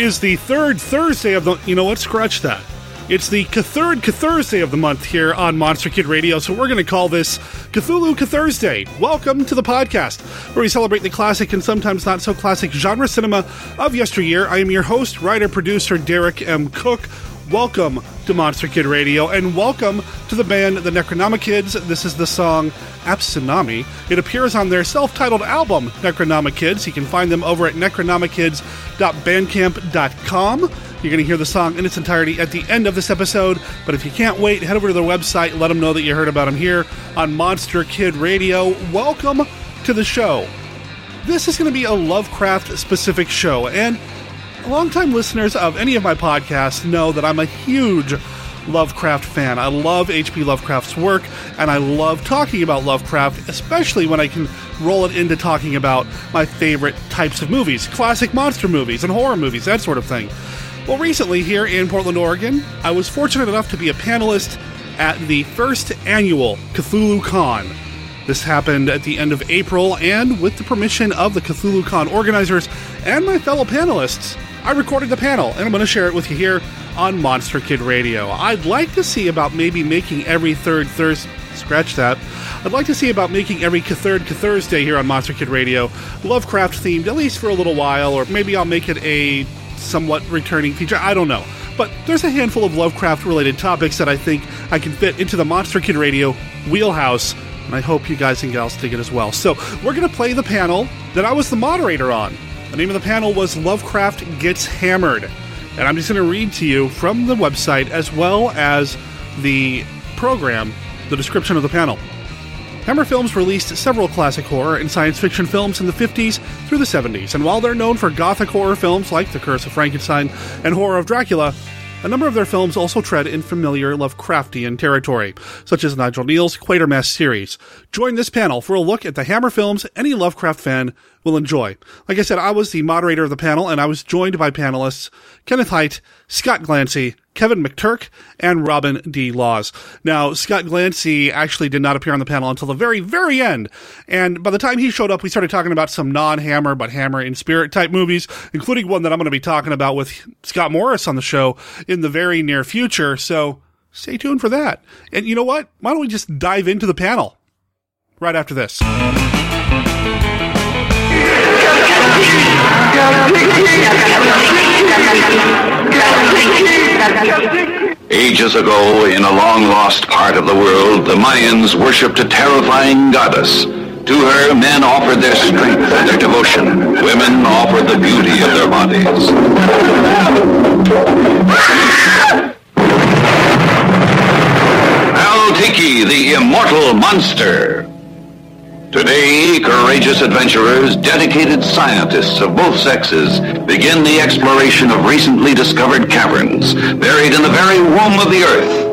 It is the third Thursday of the. You know what? Scratch that. It's the third Thursday of the month here on Monster Kid Radio, so we're going to call this Cthulhu Thursday. Welcome to the podcast, where we celebrate the classic and sometimes not so classic genre cinema of yesteryear. I am your host, writer, producer Derek M. Cook. Welcome to Monster Kid Radio, and welcome to the band The Necronomikids. This is the song Apsunami. It appears on their self titled album, Necronomikids. You can find them over at necronomikids.bandcamp.com. You're going to hear the song in its entirety at the end of this episode, but if you can't wait, head over to their website, let them know that you heard about them here on Monster Kid Radio. Welcome to the show. This is going to be a Lovecraft specific show, and longtime listeners of any of my podcasts know that I'm a huge Lovecraft fan. I love H.P. Lovecraft's work, and I love talking about Lovecraft, especially when I can roll it into talking about my favorite types of movies classic monster movies and horror movies, that sort of thing. Well, recently here in Portland, Oregon, I was fortunate enough to be a panelist at the first annual Cthulhu Con. This happened at the end of April, and with the permission of the Cthulhu Con organizers and my fellow panelists, I recorded the panel, and I'm going to share it with you here on Monster Kid Radio. I'd like to see about maybe making every third Thursday. Scratch that. I'd like to see about making every third Thursday here on Monster Kid Radio Lovecraft themed, at least for a little while, or maybe I'll make it a somewhat returning feature. I don't know. But there's a handful of Lovecraft related topics that I think I can fit into the Monster Kid Radio wheelhouse, and I hope you guys and gals dig it as well. So, we're going to play the panel that I was the moderator on. The name of the panel was Lovecraft Gets Hammered. And I'm just going to read to you from the website as well as the program the description of the panel. Hammer Films released several classic horror and science fiction films in the 50s through the 70s, and while they're known for gothic horror films like The Curse of Frankenstein and Horror of Dracula, a number of their films also tread in familiar Lovecraftian territory, such as Nigel Kneale's Quatermass series. Join this panel for a look at the Hammer films any Lovecraft fan will enjoy. Like I said, I was the moderator of the panel, and I was joined by panelists Kenneth Hite, Scott Glancy, Kevin McTurk, and Robin D. Laws. Now, Scott Glancy actually did not appear on the panel until the very, very end. And by the time he showed up, we started talking about some non Hammer, but Hammer in spirit type movies, including one that I'm going to be talking about with Scott Morris on the show in the very near future. So stay tuned for that. And you know what? Why don't we just dive into the panel right after this? Ages ago, in a long-lost part of the world, the Mayans worshipped a terrifying goddess. To her, men offered their strength and their devotion. Women offered the beauty of their bodies. Caltiki, the immortal monster. Today, courageous adventurers, dedicated scientists of both sexes begin the exploration of recently discovered caverns buried in the very womb of the earth.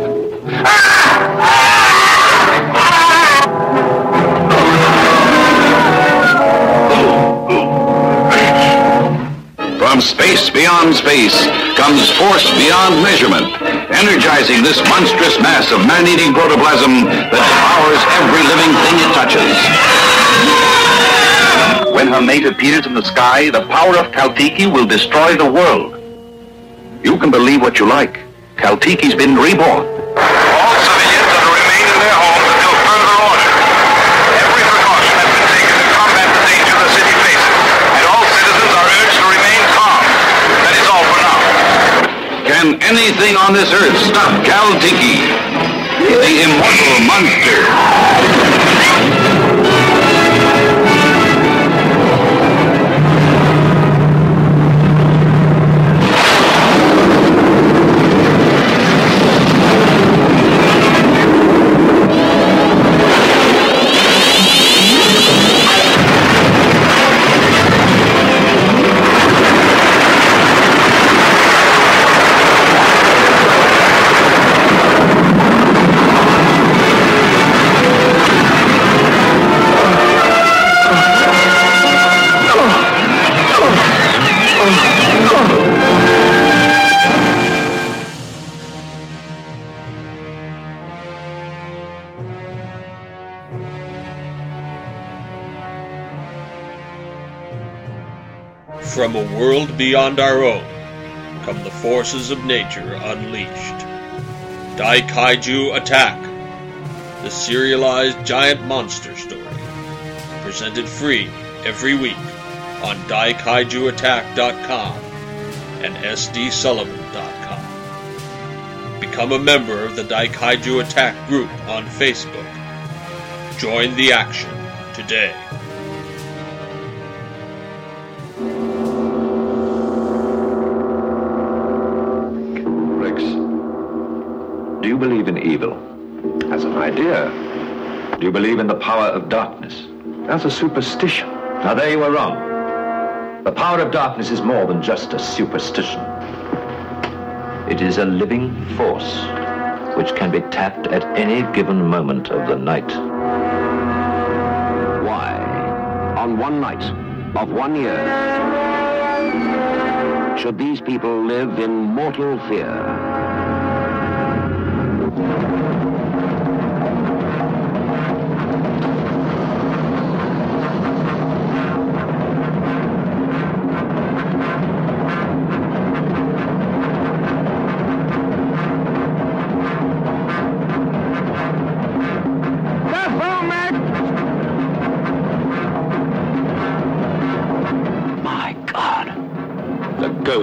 From space beyond space comes force beyond measurement, energizing this monstrous mass of man-eating protoplasm that devours every living thing it touches. When her mate appears in the sky, the power of Caltiki will destroy the world. You can believe what you like. Caltiki's been reborn. All civilians are to remain in their homes until further order. Every precaution has been taken to combat the danger the city faces, and all citizens are urged to remain calm. That is all for now. Can anything on this earth stop Caltiki, the immortal monster? Beyond our own come the forces of nature unleashed. Daikaiju Attack, the serialized giant monster story. Presented free every week on daikaijuattack.com and sdsullivan.com. Become a member of the Daikaiju Attack group on Facebook. Join the action today. You believe in the power of darkness? That's a superstition. Now there you are wrong. The power of darkness is more than just a superstition. It is a living force which can be tapped at any given moment of the night. Why, on one night of one year, should these people live in mortal fear?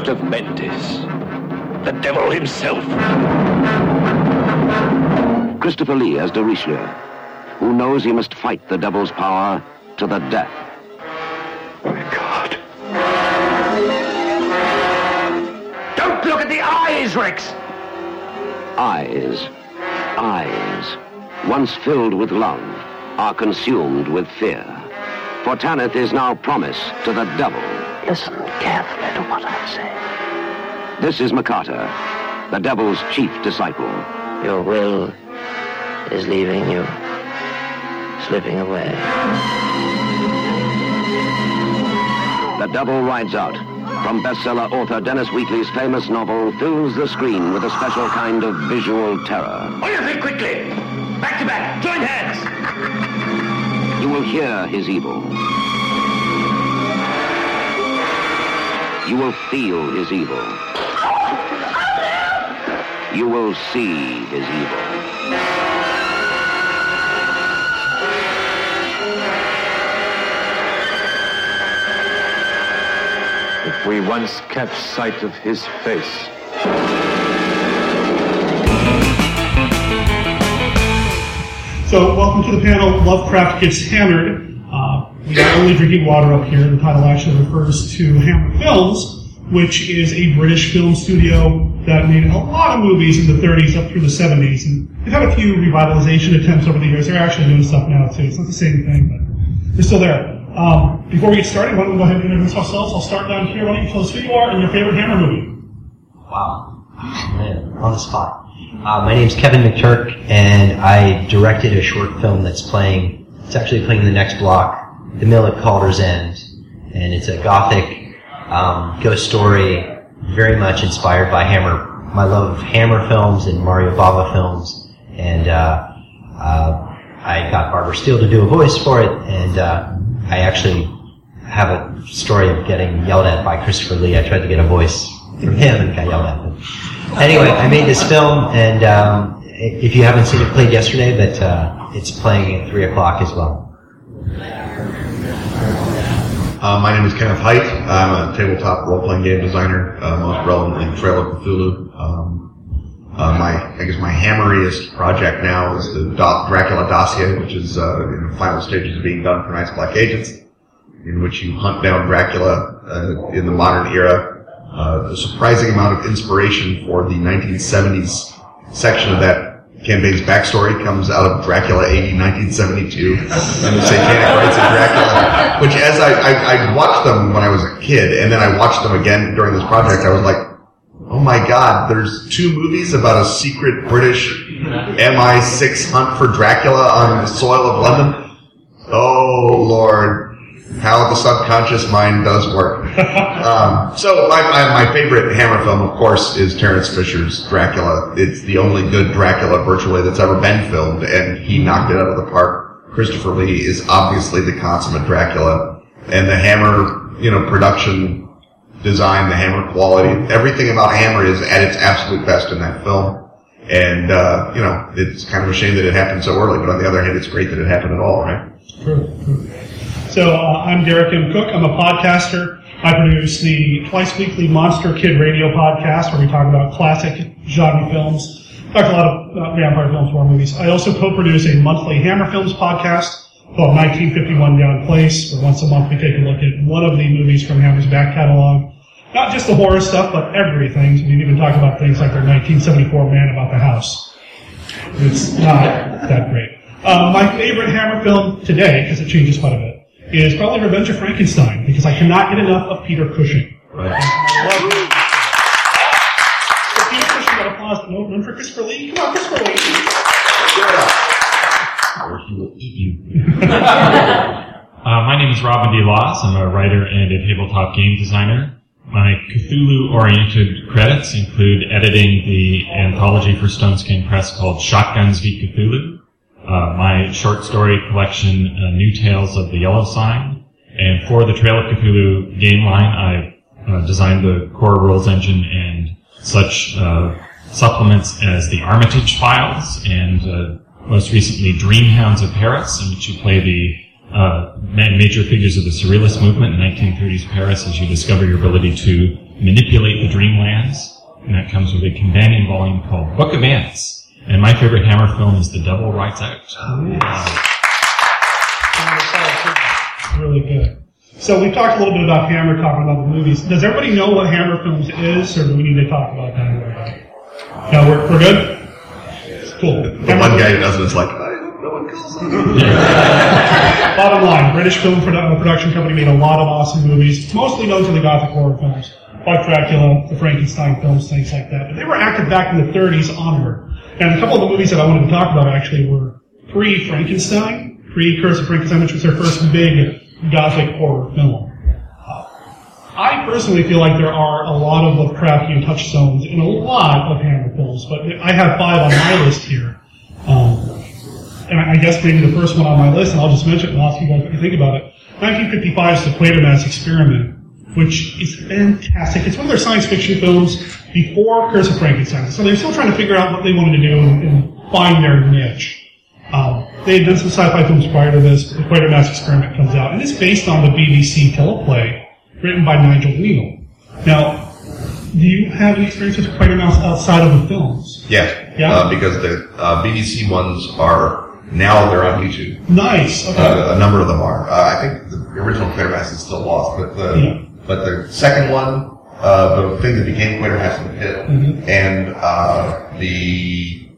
Of Mendes. The devil himself. Christopher Lee as de Richleau, who knows he must fight the devil's power to the death. My God. Don't look at the eyes, Rex! Eyes. Eyes. Once filled with love, are consumed with fear. For Tanith is now promise to the devil. Listen carefully to what I say. This is Mocata, the devil's chief disciple. Your will is leaving you, slipping away. The Devil Rides Out. From bestseller author Dennis Wheatley's famous novel fills the screen with a special kind of visual terror. What do you think quickly? Back to back, join hands. You will hear his evil. You will feel his evil. You will see his evil. If we once catch sight of his face, So, welcome to the panel. Lovecraft Gets Hammered. Only drinking water up here. The title actually refers to Hammer Films, which is a British film studio that made a lot of movies in the 30s up through the 70s. And they've had a few revitalization attempts over the years. They're actually doing stuff now too. It's not the same thing, but they're still there. Um, before we get started, why don't we go ahead and introduce ourselves? I'll start down here. Why don't you tell us who you are and your favorite Hammer movie? Wow. Man, on the spot. Uh, my name's Kevin McTurk, and I directed a short film that's playing, it's actually playing in the next block, The Mill at Calder's End. And it's a gothic um, ghost story, very much inspired by Hammer, my love of Hammer films and Mario Bava films. And uh, uh, I got Barbara Steele to do a voice for it, and uh, I actually have a story of getting yelled at by Christopher Lee. I tried to get a voice from him and got yelled at. Anyway, I made this film, and um, if you haven't seen it, it played yesterday, but uh, it's playing at three o'clock as well. Uh, my name is Kenneth Hite. I'm a tabletop role-playing game designer, uh, most relevantly Trail of Cthulhu. Um, uh, my, I guess my hammeriest project now is the Do- Dracula dossier, which is uh, in the final stages of being done for Night's Black Agents, in which you hunt down Dracula uh, in the modern era. Uh, a surprising amount of inspiration for the 1970s section of that campaign's backstory comes out of Dracula AD 1972 and the Satanic Rites of Dracula, which as I, I, I watched them when I was a kid and then I watched them again during this project, I was like, oh my god, there's two movies about a secret British MI6 hunt for Dracula on the soil of London. Oh lord, how the subconscious mind does work. um, so my, my, my favorite Hammer film, of course, is Terence Fisher's Dracula. It's the only good Dracula virtually that's ever been filmed, and he knocked it out of the park. Christopher Lee is obviously the consummate Dracula, and the Hammer, you know, production design, the Hammer quality, everything about Hammer is at its absolute best in that film. And, uh, you know, it's kind of a shame that it happened so early, but on the other hand, it's great that it happened at all, right? True. So uh, I'm Derek M. Cook. I'm a podcaster. I produce the twice weekly Monster Kid Radio podcast, where we talk about classic genre films. Talk a lot of uh, vampire films, horror movies. I also co-produce a monthly Hammer Films podcast called 1951 Down Place, where once a month we take a look at one of the movies from Hammer's back catalog. Not just the horror stuff, but everything. So we even talk about things like their 1974 Man About the House. It's not that great. Uh, my favorite Hammer film today, because it changes quite a bit, is probably Revenge of Frankenstein, because I cannot get enough of Peter Cushing. Right. So Peter Cushing got applause, no, none for Christopher Lee. Come on, Christopher Lee. Or he will eat you. uh, my name is Robin D. Laws. I'm a writer and a tabletop game designer. My Cthulhu-oriented credits include editing the anthology for Stone Skin Press called Shotguns v Cthulhu, uh, my short story collection uh, New Tales of the Yellow Sign, and for the Trail of Cthulhu game line, I uh, designed the core rules engine and such uh, supplements as the Armitage Files and uh, most recently Dreamhounds of Paris, in which you play the uh, major figures of the Surrealist movement in 1930s Paris as you discover your ability to manipulate the dreamlands. And that comes with a companion volume called Book of Ants. And my favorite Hammer film is The Devil Rides Out. Oh, really good. So we've talked a little bit about Hammer, talking about the movies. Does everybody know what Hammer Films is, or do we need to talk about that? No, we're, we're good? Cool. The one guy who doesn't is like, I, no one calls Bottom line, British film produ- uh, production company made a lot of awesome movies, mostly known for the gothic horror films, like Dracula, the Frankenstein films, things like that. But they were active back in the 30s onward. And a couple of the movies that I wanted to talk about actually were pre-Frankenstein, pre-Curse of Frankenstein, which was their first big gothic horror film. I personally feel like there are a lot of Lovecraftian touchstones in a lot of Hammer films, but I have five on my list here. Um, and I guess maybe the first one on my list, and I'll just mention it and ask you guys what you think about it. 1955 is The Quatermass Experiment, which is fantastic. It's one of their science fiction films before Curse of Frankenstein. So they're still trying to figure out what they wanted to do and, and find their niche. Um, they had done some sci-fi films prior to this. The Quatermass Experiment comes out, and it's based on the BBC teleplay written by Nigel Kneale. Now, do you have any experience with Quatermass outside of the films? Yeah. Yeah? Uh, because the uh, BBC ones are now they're on YouTube. Nice. Okay. Uh, a number of them are. Uh, I think the original Quatermass is still lost, but the Yeah. but the second one, uh, the thing that became Quatermass in the Pit, Mhm. and uh, the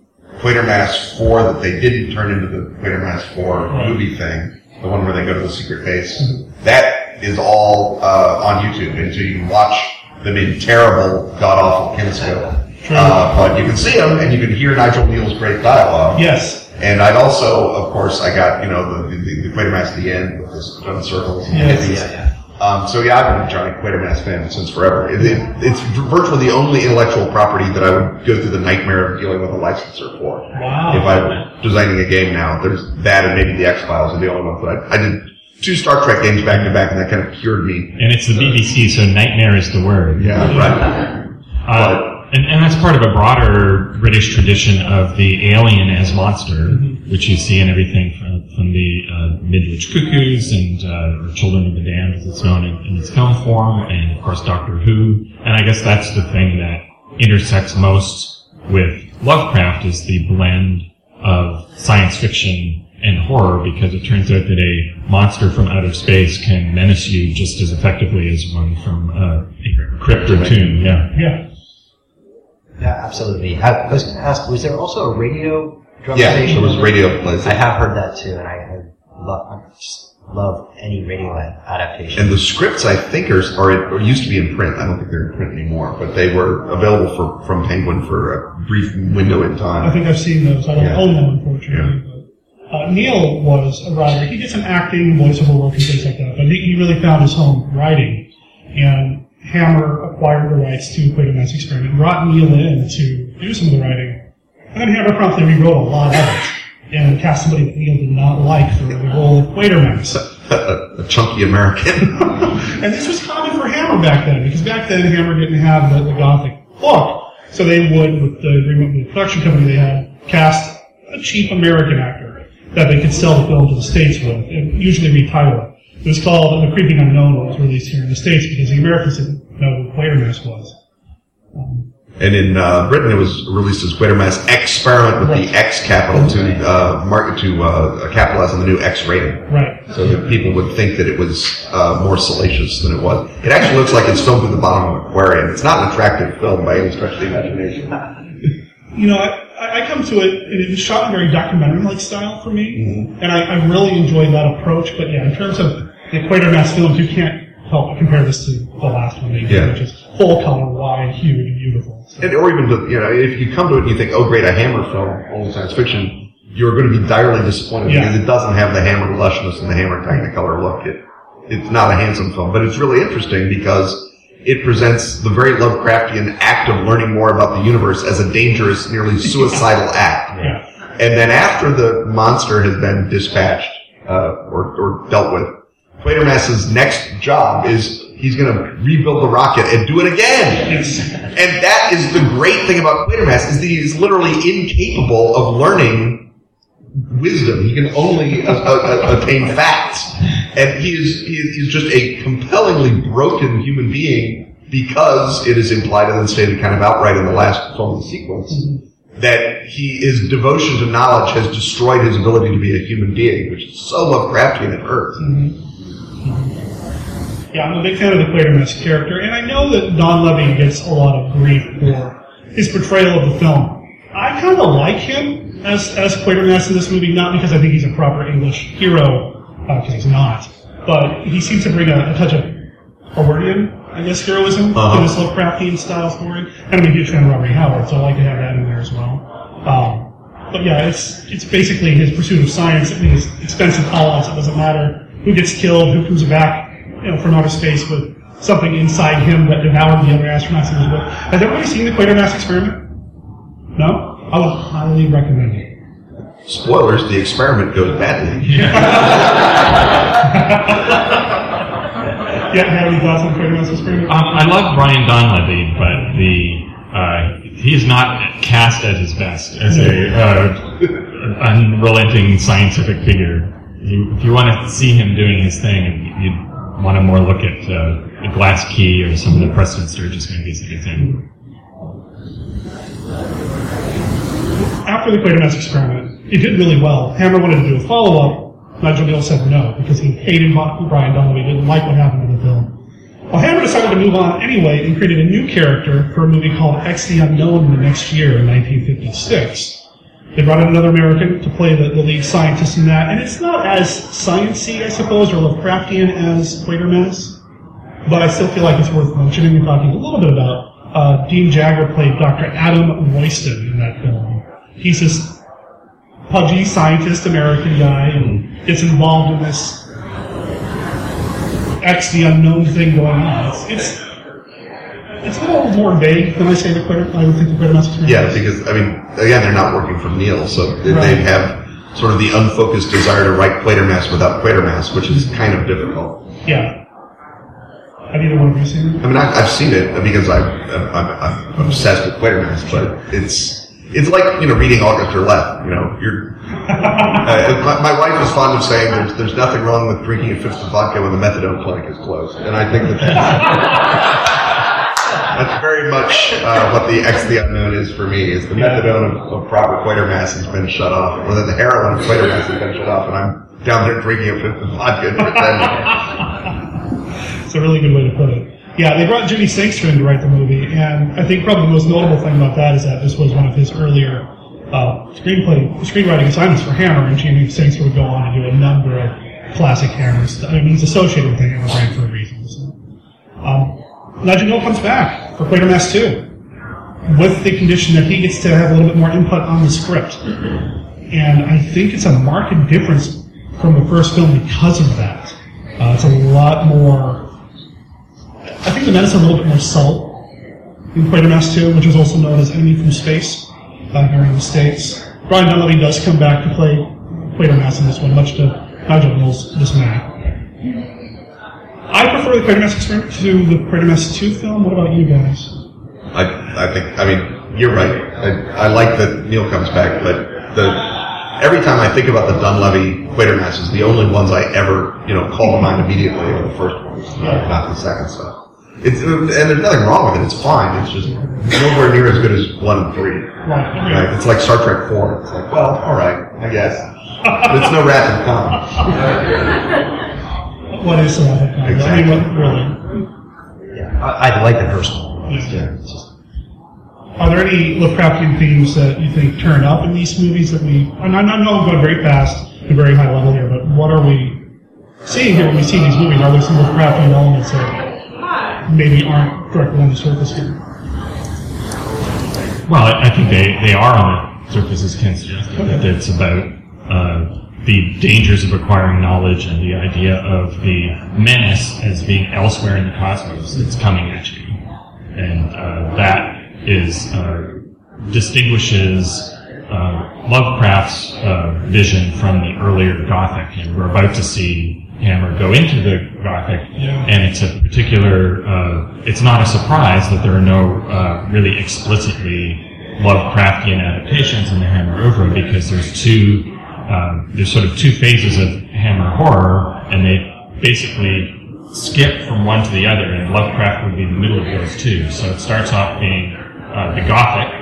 Quatermass Four that they didn't turn into the Quatermass Four Right. movie thing, the one where they go to the secret base, that is all uh, on YouTube, and so you can watch them in terrible, god awful kinescope. Uh, but you can see them, and you can hear Nigel Kneale's great dialogue. Yes. And I'd also, of course, I got, you know, the, the, the Quatermass at the end with this done circles. and Yes. Yeah, yeah. Um, so yeah, I've been a giant Quatermass fan since forever. It, it, it's virtually the only intellectual property that I would go through the nightmare of dealing with a licensor for. Wow. If I were designing a game now, there's that and maybe the X Files are the only ones that I, I did two Star Trek games back to back, and that kind of cured me. And it's the BBC, so nightmare is the word. Yeah, right. Uh, and, and that's part of a broader British tradition of the alien as monster, which you see in everything from, from the uh, Midwich Cuckoos and uh, or Children of the Damned, as it's known in, in its film form, and of course Doctor Who. And I guess that's the thing that intersects most with Lovecraft is the blend of science fiction and horror because it turns out that a monster from outer space can menace you just as effectively as one from uh, a crypt or tomb. Yeah. Yeah. Yeah, absolutely. I, I was going to ask, was there also a radio Yeah, dramatization? there was radio plays. I have heard that too, and I, I love, I just love any radio adaptation. And the scripts, I think, are, are in, or used to be in print. I don't think they're in print anymore, but they were available for from Penguin for a brief window in time. I think I've seen those. I don't Yeah. own them, unfortunately. But, uh, Kneale was a writer. He did some acting, voiceover work, and things like that. But he, he really found his home writing. And Hammer acquired the rights to Quatermass Experiment, brought Kneale in to do some of the writing. And then Hammer promptly rewrote a lot of it, and cast somebody that Kneale did not like for the role of Quatermass. a, a chunky American. and this was common for Hammer back then, because back then Hammer didn't have the, the gothic look. So they would, with the agreement with the production company they had, cast a cheap American actor that they could sell the film to the States with, and usually retitle it. It was called The Creeping Unknown when it was released here in the States because the Americans didn't know who Quatermass was. And in uh, Britain, it was released as Quatermass Experiment with the X capital to uh, market to uh, capitalize on the new X rating. Right. So that people would think that it was uh, more salacious than it was. It actually looks like it's filmed through the bottom of an aquarium. It's not an attractive film by any stretch of the imagination. You know, I, I come to it, and it was shot in a very documentary-like style for me, Mm-hmm. and I, I really enjoyed that approach. But yeah, in terms of the Quatermass films, you can't help but compare this to the last one they did, Yeah. which is full color, wide, huge, and beautiful. And, or even, to, you know, if you come to it and you think, oh great, a Hammer film, old science fiction, you're going to be direly disappointed Yeah. because it doesn't have the Hammer lushness and the Hammer Technicolor look. It, it's not a handsome film, but it's really interesting because it presents the very Lovecraftian act of learning more about the universe as a dangerous, nearly suicidal act. Yeah. And then after the monster has been dispatched uh, or, or dealt with, Quatermass's next job is he's going to rebuild the rocket and do it again. And that is the great thing about Quatermass is that he is literally incapable of learning wisdom. He can only attain facts, and he is he is just a compellingly broken human being because it is implied and then stated kind of outright in the last film of the sequence mm-hmm. that he his devotion to knowledge has destroyed his ability to be a human being, which is so Lovecraftian it hurts. Yeah, I'm a big fan of the Quatermass character, and I know that Donlevy gets a lot of grief for his portrayal of the film. I kind of like him as as Quatermass in this movie, not because I think he's a proper English hero, because he's not, but he seems to bring a, a touch of Howardian, I guess, heroism Uh-huh. to this Lovecraftian style story. And I'm a huge fan of Robert Howard, so I like to have that in there as well. Um, but yeah, it's it's basically his pursuit of science at these expensive callouts. It doesn't matter who gets killed, who comes back, you know, from outer space with something inside him that devoured the other astronauts he was with. Has everybody seen the Quatermass experiment? No? I would highly recommend it. Spoilers: the experiment goes badly. Yeah, have any thoughts on Quatermass experiment? Um, I love Brian Donlevy, but the uh, he is not cast at his best as a uh, unrelenting scientific figure. If you want to see him doing his thing, you'd want to more look at uh, the Glass Key or some of the Preston Sturges movies that he's in. After the Quatermass experiment, it did really well. Hammer wanted to do a follow-up. Nigel Kneale said no, because he hated Brian Donlevy, didn't like what happened to the film. Well, Hammer decided to move on anyway and created a new character for a movie called X the Unknown in the next year in 1956. They brought in another American to play the, the lead scientist in that, and it's not as sciency, I suppose, or Lovecraftian as Quatermass, but I still feel like it's worth mentioning and talking a little bit about. Uh, Dean Jagger played Dr. Adam Royston in that film. He's this pudgy scientist American guy and gets involved in this X the unknown thing going on. It's it's, it's a little more vague than I say the Quitter. I would think the. Yeah, because I mean, again, they're not working for Kneale, so they- Right. have sort of the unfocused desire to write Quatermass without Quatermass, which is kind of difficult. Yeah. Have either one of you seen it? I mean, I, I've seen it because I, I'm, I'm obsessed with Quatermass, but it's it's like you know reading August Derleth. You know, you're. Uh, my, my wife is fond of saying there's there's nothing wrong with drinking a fifth of vodka when the methadone clinic is closed, and I think that that's, very much uh, what the X the unknown is for me. Is the methadone of, of proper Quatermass has been shut off, or the heroin of Quatermass has been shut off, and I'm down there drinking a fifth of vodka and. It's a really good way to put it. Yeah, they brought Jimmy Sangster in to write the movie, and I think probably the most notable thing about that is that this was one of his earlier uh, screenplay screenwriting assignments for Hammer, and Jimmy Sangster would go on to do a number of classic Hammer. I mean, he's associated with the Hammer brand for a reason. So. Um, Nigel Kneale comes back for Quatermass 2 with the condition that he gets to have a little bit more input on the script. And I think it's a marked difference from the first film because of that. Uh, it's a lot more. I think the is a little bit more subtle in Quatermass 2, which is also known as Enemy from Space uh, here in the States. Brian Donlevy does come back to play Quatermass in this one, much to Nigel Kneale's dismay. I prefer the Quatermass experiment to the Quatermass 2 film. What about you guys? I, I think, I mean, you're right. I, I like that Kneale comes back, but the every time I think about the Donlevy Quatermasses, the only ones I ever, you know, call to mind immediately are the first ones, not, not the second stuff. It's, and there's nothing wrong with it. It's fine. It's just nowhere near as good as one and three. Right. Right? It's like Star Trek Four. It's like, well, all right, I guess. But it's no Wrath of Khan. What is uh, I mean, what, really? I, I like the first one. Yeah. Are there any Lovecraftian themes that you think turn up in these movies that we? And I I know I'm going very fast, at a very high level here, but what are we seeing here when we see these movies? Are there some Lovecraftian elements that maybe aren't directly on the surface here? Well, I I think they, they are on the surface, as Ken suggested, that it's about uh, the dangers of acquiring knowledge and the idea of the menace as being elsewhere in the cosmos that's coming at you. And uh, that is uh, distinguishes uh, Lovecraft's uh, vision from the earlier Gothic, and we're about to see Hammer go into the Gothic, and it's a particular. Uh, it's not a surprise that there are no uh, really explicitly Lovecraftian adaptations in the Hammer oeuvre because there's two. Um, there's sort of two phases of Hammer horror, and they basically skip from one to the other, and Lovecraft would be in the middle of those two. So it starts off being uh, the Gothic,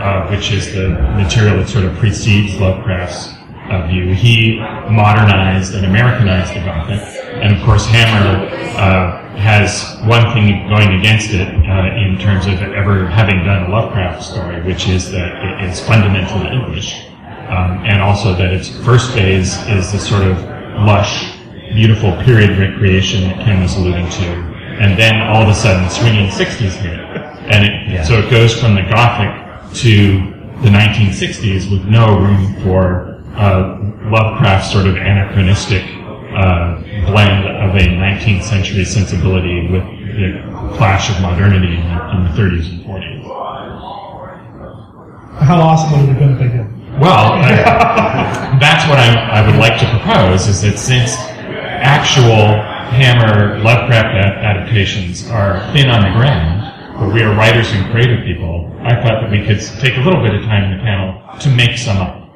uh, which is the material that sort of precedes Lovecraft's uh, view. He modernized and Americanized the Gothic, and of course Hammer uh, has one thing going against it uh, in terms of ever having done a Lovecraft story, which is that it is fundamentally English, um, and also that its first phase is the sort of lush, beautiful period recreation that Ken was alluding to, and then all of a sudden swinging 60s hit. And it, so it goes from the Gothic to the 1960s with no room for uh, Lovecraft's sort of anachronistic uh, blend of a 19th century sensibility with the clash of modernity in the, in the 30s and 40s. How awesome would it have been if they did? Well, I, that's what I, I would like to propose is that since actual Hammer Lovecraft adaptations are thin on the ground, but we are writers and creative people, I thought that we could take a little bit of time in the panel to make some up.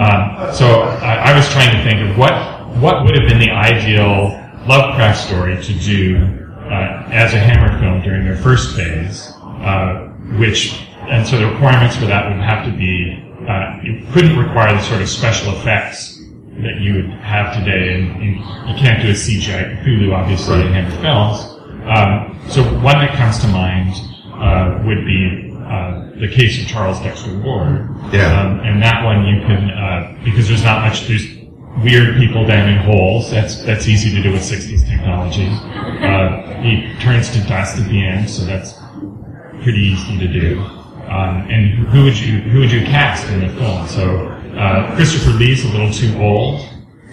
Um, so I, I was trying to think of what what would have been the ideal Lovecraft story to do uh, as a Hammer film during their first phase, uh, which and so the requirements for that would have to be uh, you couldn't require the sort of special effects that you would have today, and, and you can't do a CGI Cthulhu obviously in Hammer films. Um, so one that comes to mind uh, would be uh, the case of Charles Dexter Ward. Yeah. Um, and that one you can uh, because there's not much there's weird people down in holes. That's that's easy to do with 60s technology. Uh, he turns to dust at the end, so that's pretty easy to do. Um, and who would you who would you cast in the film? So uh, Christopher Lee's a little too old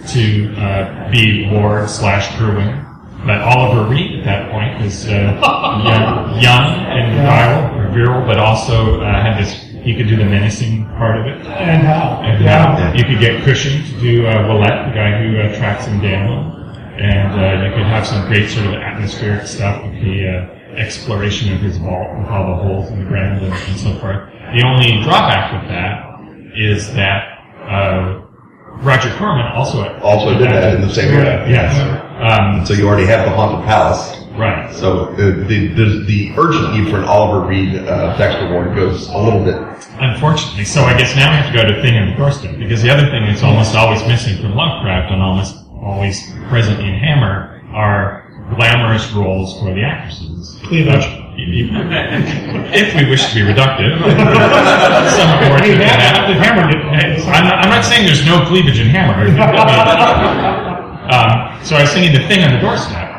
to uh, be Ward slash Curwen. But Oliver Reed at that point was uh, young, young and virile, or virile, but also uh, had this. He could do the menacing part of it. And how? And Yeah. how you could get Cushing to do uh, Willett, the guy who uh, tracks him down, and uh, you could have some great sort of atmospheric stuff with the uh, exploration of his vault with all the holes in the ground and, and so forth. The only drawback with that is that uh, Roger Corman also Also did that in the same era. Yes. Um, So you already have the haunted palace. Right. So uh, the, the the urgent need for an Oliver Reed uh, Dexter Ward goes a little bit. Unfortunately. So I guess now we have to go to Thing and the Doorstep, because the other thing that's almost always missing from Lovecraft and almost always present in Hammer are glamorous roles for the actresses. Cleavage. Uh, if we wish to be reductive. Somewhat more Hey, than that- that. the Hammer did- I'm, not, I'm not saying there's no cleavage in Hammer. um, so I was thinking the Thing on the Doorstep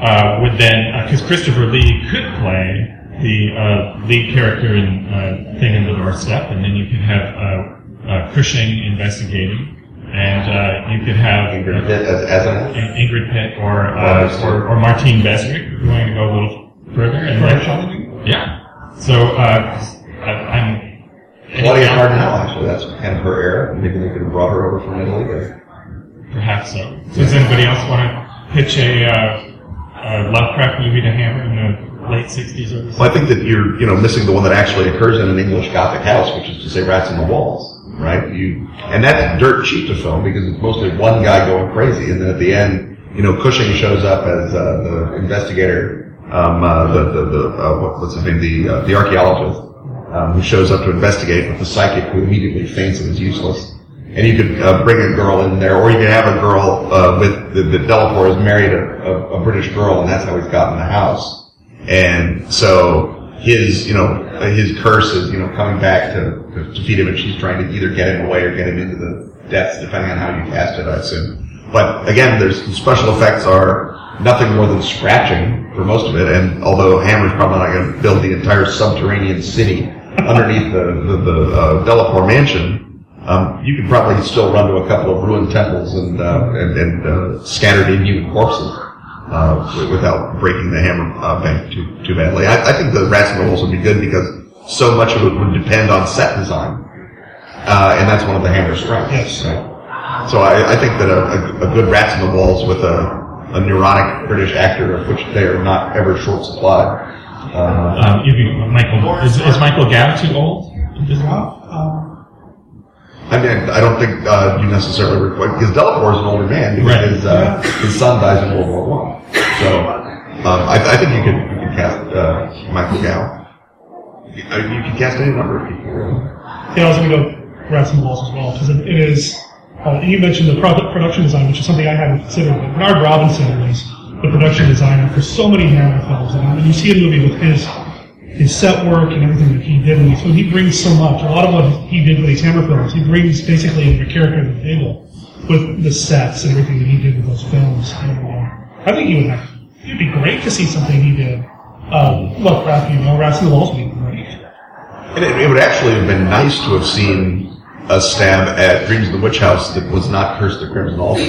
uh, would then, because Christopher Lee could play the uh, lead character in uh, Thing on the Doorstep, and then you could have uh, uh, Cushing investigating, and uh, you could have Ingrid Pitt as, as an Ingrid Pitt or, uh, or or Martine Beswick, if you're going to go a little further. And then, yeah. So uh, I, I'm. Claudia Cardinale, actually, that's kind of her era. Maybe they could have brought her over from Italy. But Perhaps so. Does anybody else want to pitch a, uh, a Lovecraft movie to Hammer in the late 60s or Well, I think that you're, you know, missing the one that actually occurs in an English Gothic house, which is to say rats in the walls, right? You, and that's dirt cheap to film because it's mostly one guy going crazy, and then at the end, you know, Cushing shows up as uh, the investigator, um, uh, the the, the uh, what, what's his name, the uh, the archaeologist, um, who shows up to investigate with the psychic who immediately faints and is useless. And you could uh, bring a girl in there, or you could have a girl uh, with the, the Delaporte has married a, a, a British girl, and that's how he's gotten the house. And so his, you know, his curse is, you know, coming back to, to defeat him, and she's trying to either get him away or get him into the depths, depending on how you cast it, I assume. But again, there's the special effects are nothing more than scratching for most of it, and although Hammer's probably not going to build the entire subterranean city underneath the the, the uh, mansion, um, you could probably still run to a couple of ruined temples and uh, and, and uh, scattered inhuman corpses uh, without breaking the hammer uh, bank too too badly. I, I think the Rats and the Walls would be good because so much of it would depend on set design, uh, and that's one of the Hammer strengths. Yes. Right? So I, I think that a, a, a good Rats in the Walls with a, a neurotic British actor, of which they are not ever short supply. Uh, Um, be Michael. Is, is Michael Gough too old? I mean, I don't think uh, you necessarily require because Delaporte is an older man because Right. his uh, his son dies in World War One. So um, I, I think you can you could cast uh, Michael Gough. You, uh, you can cast any number of people. Yeah, I was going to go Rats and Walls as well because it, it is. Uh, you mentioned the product production design, which is something I hadn't considered. But Bernard Robinson was the production designer for so many Hammer films, and you see a movie with his his set work and everything that he did, and so he brings so much. A lot of what he did with these Hammer films, he brings basically every character to the table with the sets and everything that he did with those films. And uh, I think he would have. It'd be great to see something he did. Uh, Lovecraft, you know, the Walls would be great. And it, it would actually have been nice to have seen a stab at Dreams of the Witch House that was not Curse the Crimson Altar.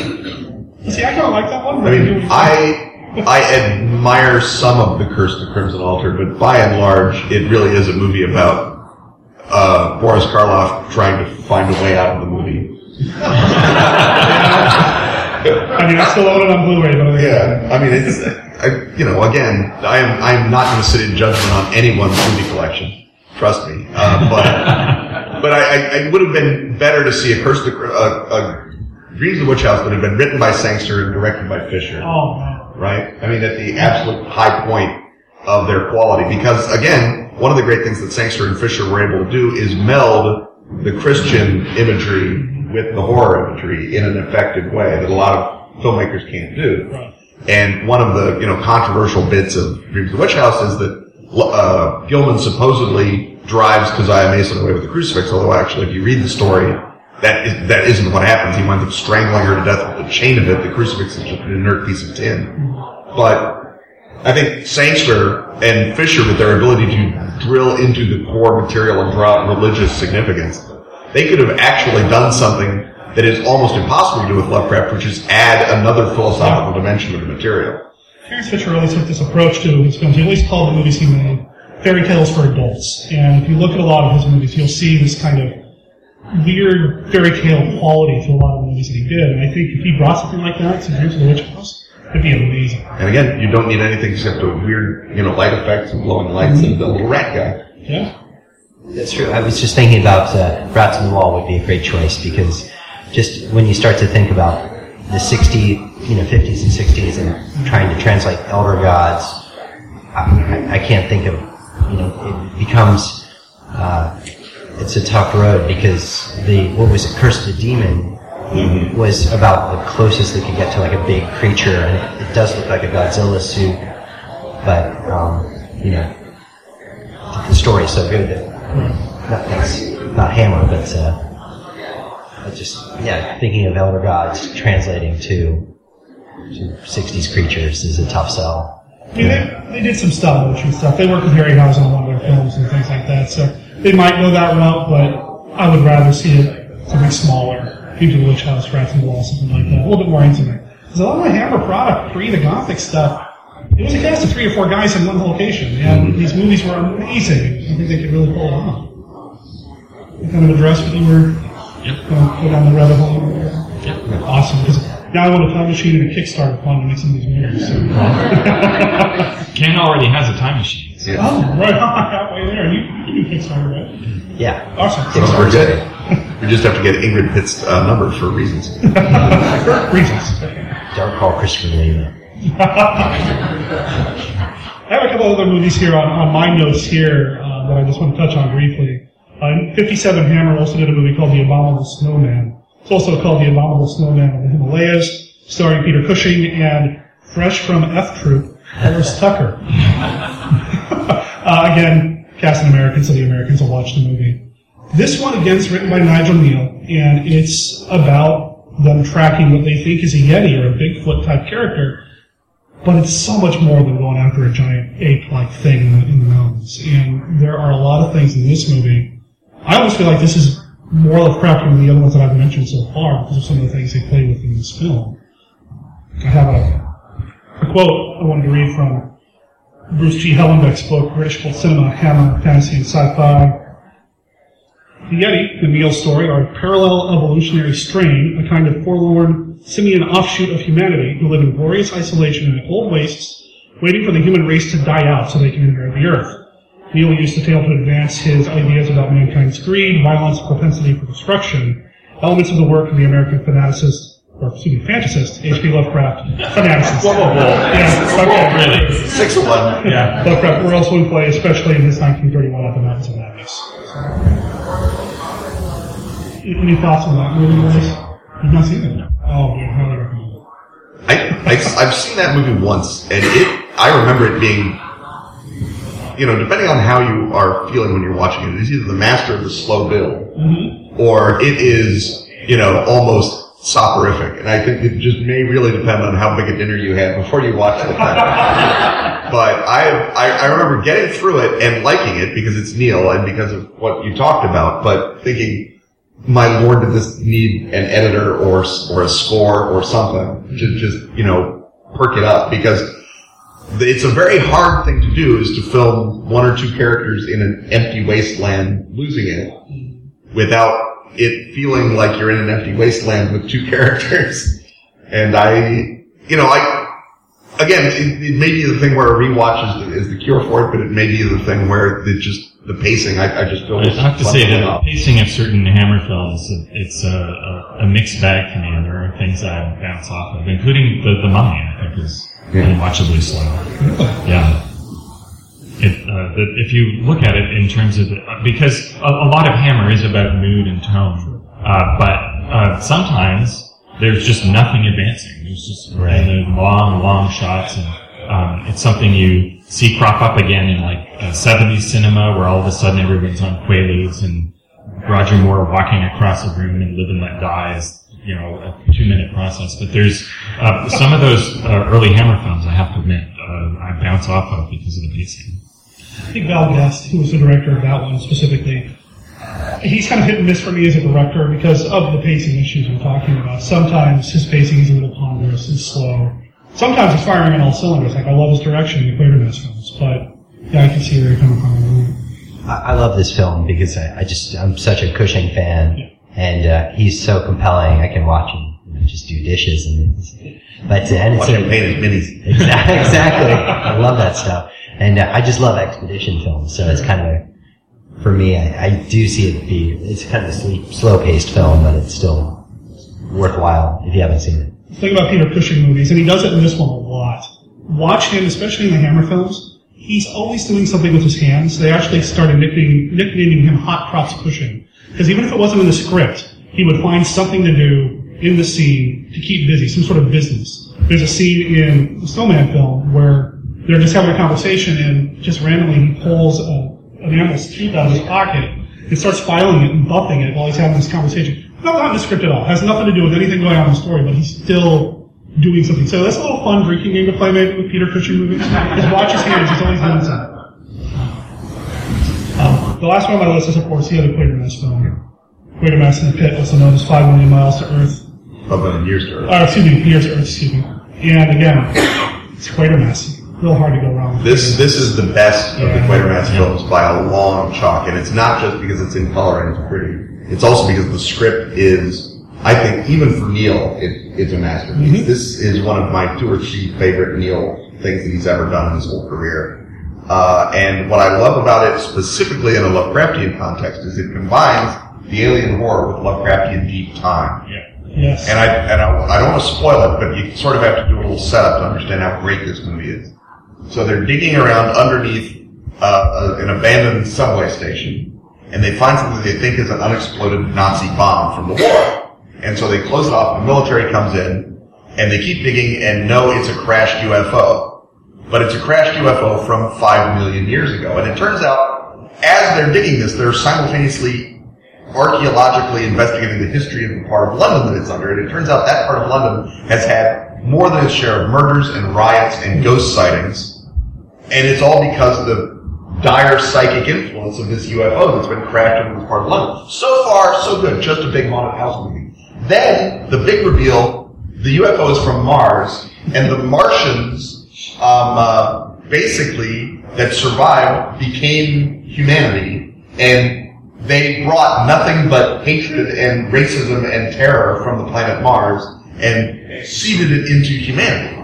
See, I kind of like that one. I mean, I I admire some of the Curse the Crimson Altar, but by and large, it really is a movie about uh, Boris Karloff trying to find a way out of the movie. I mean, I still own it on Blu-ray, but Yeah, I mean, it's I, you know, again, I am I'm not going to sit in judgment on anyone's movie collection. Trust me, uh, but but I, I, it would have been better to see a Cr- uh, uh, Dreams of the Witch House that had been written by Sangster and directed by Fisher. Oh man. right? I mean, at the absolute high point of their quality. Because again, one of the great things that Sangster and Fisher were able to do is meld the Christian imagery with the horror imagery in an effective way that a lot of filmmakers can't do. And one of the, you know, controversial bits of Dreams of the Witch House is that uh, Gilman supposedly drives Keziah Mason away with the crucifix, although actually if you read the story, that, is, that isn't what happens. He winds up strangling her to death with the chain of it. The crucifix is just an inert piece of tin. But I think Sangster and Fisher, with their ability to drill into the core material and draw out religious significance, they could have actually done something that is almost impossible to do with Lovecraft, which is add another philosophical dimension to the material. Terence Fisher always took this approach to his films. He always called the movies he made fairy tales for adults. And if you look at a lot of his movies, you'll see this kind of weird fairy tale quality to a lot of the movies that he did. And I think if he brought something like that to Dreams of the Witch House, it'd be amazing. And again, you don't need anything except a weird, you know, light effects and glowing lights and the little rat guy. Yeah. That's true. I was just thinking about uh, Rats in the Wall would be a great choice because just when you start to think about the 60, you know, 50s and 60s and trying to translate elder gods, I, I can't think of, you know, it becomes, uh, it's a tough road because the, what was it, Curse of the Demon was about the closest they could get to like a big creature and it, it does look like a Godzilla suit, but, um, you know, the story is so good that not, that's not Hammer, but uh, just yeah, thinking of Elder Gods translating to to '60s creatures is a tough sell. I mean, they, they did some stop motion stuff. They worked with Harryhausen on one of their films and things like that. So they might go that route, but I would rather see it something smaller. The Witch House, Rats and the Wall, something like that. A little bit more intimate. Because a lot of my Hammer product, pre the Gothic stuff, it was a cast of three or four guys in one location. And these movies were amazing. I think they could really pull it off. You kind of address what you were going to go down the rabbit hole. Awesome. Because Now I want a time machine and a Kickstarter fund to make some of these movies. So. Ken already has a time machine. Oh, right on, halfway there. You, you do Kickstarter, right? Yeah. Awesome. We're good. We just have to get Ingrid Pitt's uh, number for reasons. Reasons. Don't call Christopher Lee. I have a couple other movies here on, on my notes here uh, that I just want to touch on briefly. Uh, 57 Hammer also did a movie called The Abominable Snowman. It's also called The Abominable Snowman of the Himalayas, starring Peter Cushing and fresh from F Troop, Ellis Tucker. uh, again, cast an American, so the Americans will watch the movie. This one, again, is written by Nigel Kneale, and it's about them tracking what they think is a Yeti or a Bigfoot type character but it's so much more than going after a giant ape-like thing in the, in the mountains. And there are a lot of things in this movie. I almost feel like this is more Lovecraftian than the other ones that I've mentioned so far because of some of the things they play with in this film. I have a, a quote I wanted to read from Bruce G. Hallenbeck's book, British Cinema, Hammer, Fantasy, and Sci-Fi. The Yeti, the Kneale story, are a parallel evolutionary strain, a kind of forlorn simian offshoot of humanity who live in glorious isolation in cold wastes, waiting for the human race to die out so they can inherit the earth. Kneale used the tale to advance his ideas about mankind's greed, violence, propensity for destruction, elements of the work of the American fanaticist, or excuse me, fantasist, H.P. Lovecraft, fanaticist. Whoa, whoa, whoa. Yeah, okay. Really? Six of one. Yeah. Lovecraft were also in play, especially in his 1931 At the Mountains of Madness. Any thoughts on that movie, guys? You've not seen it? Oh, yeah, highly recommend it. I, I, I've seen that movie once, and it, I remember it being, you know, depending on how you are feeling when you're watching it, it's either the master of the slow build, mm-hmm. or it is, you know, almost soporific. And I think it just may really depend on how big a dinner you had before you watch the film. but I, I, I remember getting through it and liking it because it's Kneale and because of what you talked about, but thinking, my lord, did this need an editor or or a score or something to just you know perk it up because it's a very hard thing to do is to film one or two characters in an empty wasteland losing it without it feeling like you're in an empty wasteland with two characters. And I, you know, I again, it, it may be the thing where a rewatch is the, is the cure for it, but it may be the thing where it just the pacing. I, I just feel I have to say that the pacing of certain Hammer films, it's a, a, a mixed bag to me, there are things that I bounce off of, including the the Mummy. I think is unwatchably slow. Yeah. It, uh, the, if you look at it in terms of because a, a lot of Hammer is about mood and tone, uh, but uh, sometimes there's just nothing advancing. There's just Right. and the long, long shots, and um, it's something you see crop up again in like uh, 70s cinema, where all of a sudden everyone's on Quaaludes and Roger Moore walking across a room and live and let die is you know a two minute process. But there's uh, some of those uh, early Hammer films I have to admit uh, I bounce off of because of the pacing. I think Val Guest, who was the director of that one specifically, he's kind of hit and miss for me as a director because of the pacing issues we're talking about. Sometimes his pacing is a little ponderous and slow. Sometimes he's firing on all cylinders. Like I love his direction in the Quatermass films, but yeah, I can see where you're coming from. I, I love this film because I, I just I'm such a Cushing fan, and uh, he's so compelling. I can watch him you know, just do dishes and. It's, but uh, and it's Watch him paint his minis. Exactly, exactly. I love that stuff, and uh, I just love expedition films. So it's kind of a, for me. I, I do see it be it's kind of a slow-paced film, but it's still worthwhile if you haven't seen it. The thing about Peter Cushing movies, and he does it in this one a lot. Watch him, especially in the Hammer films. He's always doing something with his hands. They actually started nicknaming, nicknaming him Hot Props Cushing. Because even if it wasn't in the script, he would find something to do in the scene to keep busy, some sort of business. There's a scene in the Snowman film where they're just having a conversation and just randomly he pulls a, an animal's tooth out of his pocket and starts filing it and buffing it while he's having this conversation. Not, not in the script at all. Has nothing to do with anything going on in the story, but he's still doing something. So that's a little fun drinking game to play maybe with Peter Cushing movies. Just watch his hands. He's always doing something. Um, the last one on my list is, of course, the other Quatermass film. Quatermass in the Pit, also known as Five Million Miles to Earth. About a year's to Earth. Uh, excuse me, Years to Earth, excuse me. And again, it's Quatermass. Real hard to go wrong. with This this is the best of the Yeah. Quatermass films by a long chalk, and it's not just because it's in color and it's pretty. It's also because the script is I think even for Kneale, it, it's a masterpiece. This is one of my two or three favorite Kneale things that he's ever done in his whole career. Uh, and what I love about it specifically in a Lovecraftian context is it combines the alien horror with Lovecraftian deep time. Yeah. Yes. And I and I, I don't want to spoil it, but you sort of have to do a little setup to understand how great this movie is. So they're digging around underneath uh, an abandoned subway station, and they find something they think is an unexploded Nazi bomb from the war. And so they close it off. The military comes in, and they keep digging, and know it's a crashed UFO. But it's a crashed UFO from five million years ago. And it turns out, as they're digging this, they're simultaneously archaeologically investigating the history of the part of London that it's under, and it turns out that part of London has had more than its share of murders and riots and ghost sightings, and it's all because of the dire psychic influence of this UFO that's been crashed in this part of London. So far, so good. Just a big haunted house movie. Then, the big reveal, the UFO is from Mars, and the Martians, um, uh, basically, that survived became humanity, and they brought nothing but hatred and racism and terror from the planet Mars and seeded it into humanity.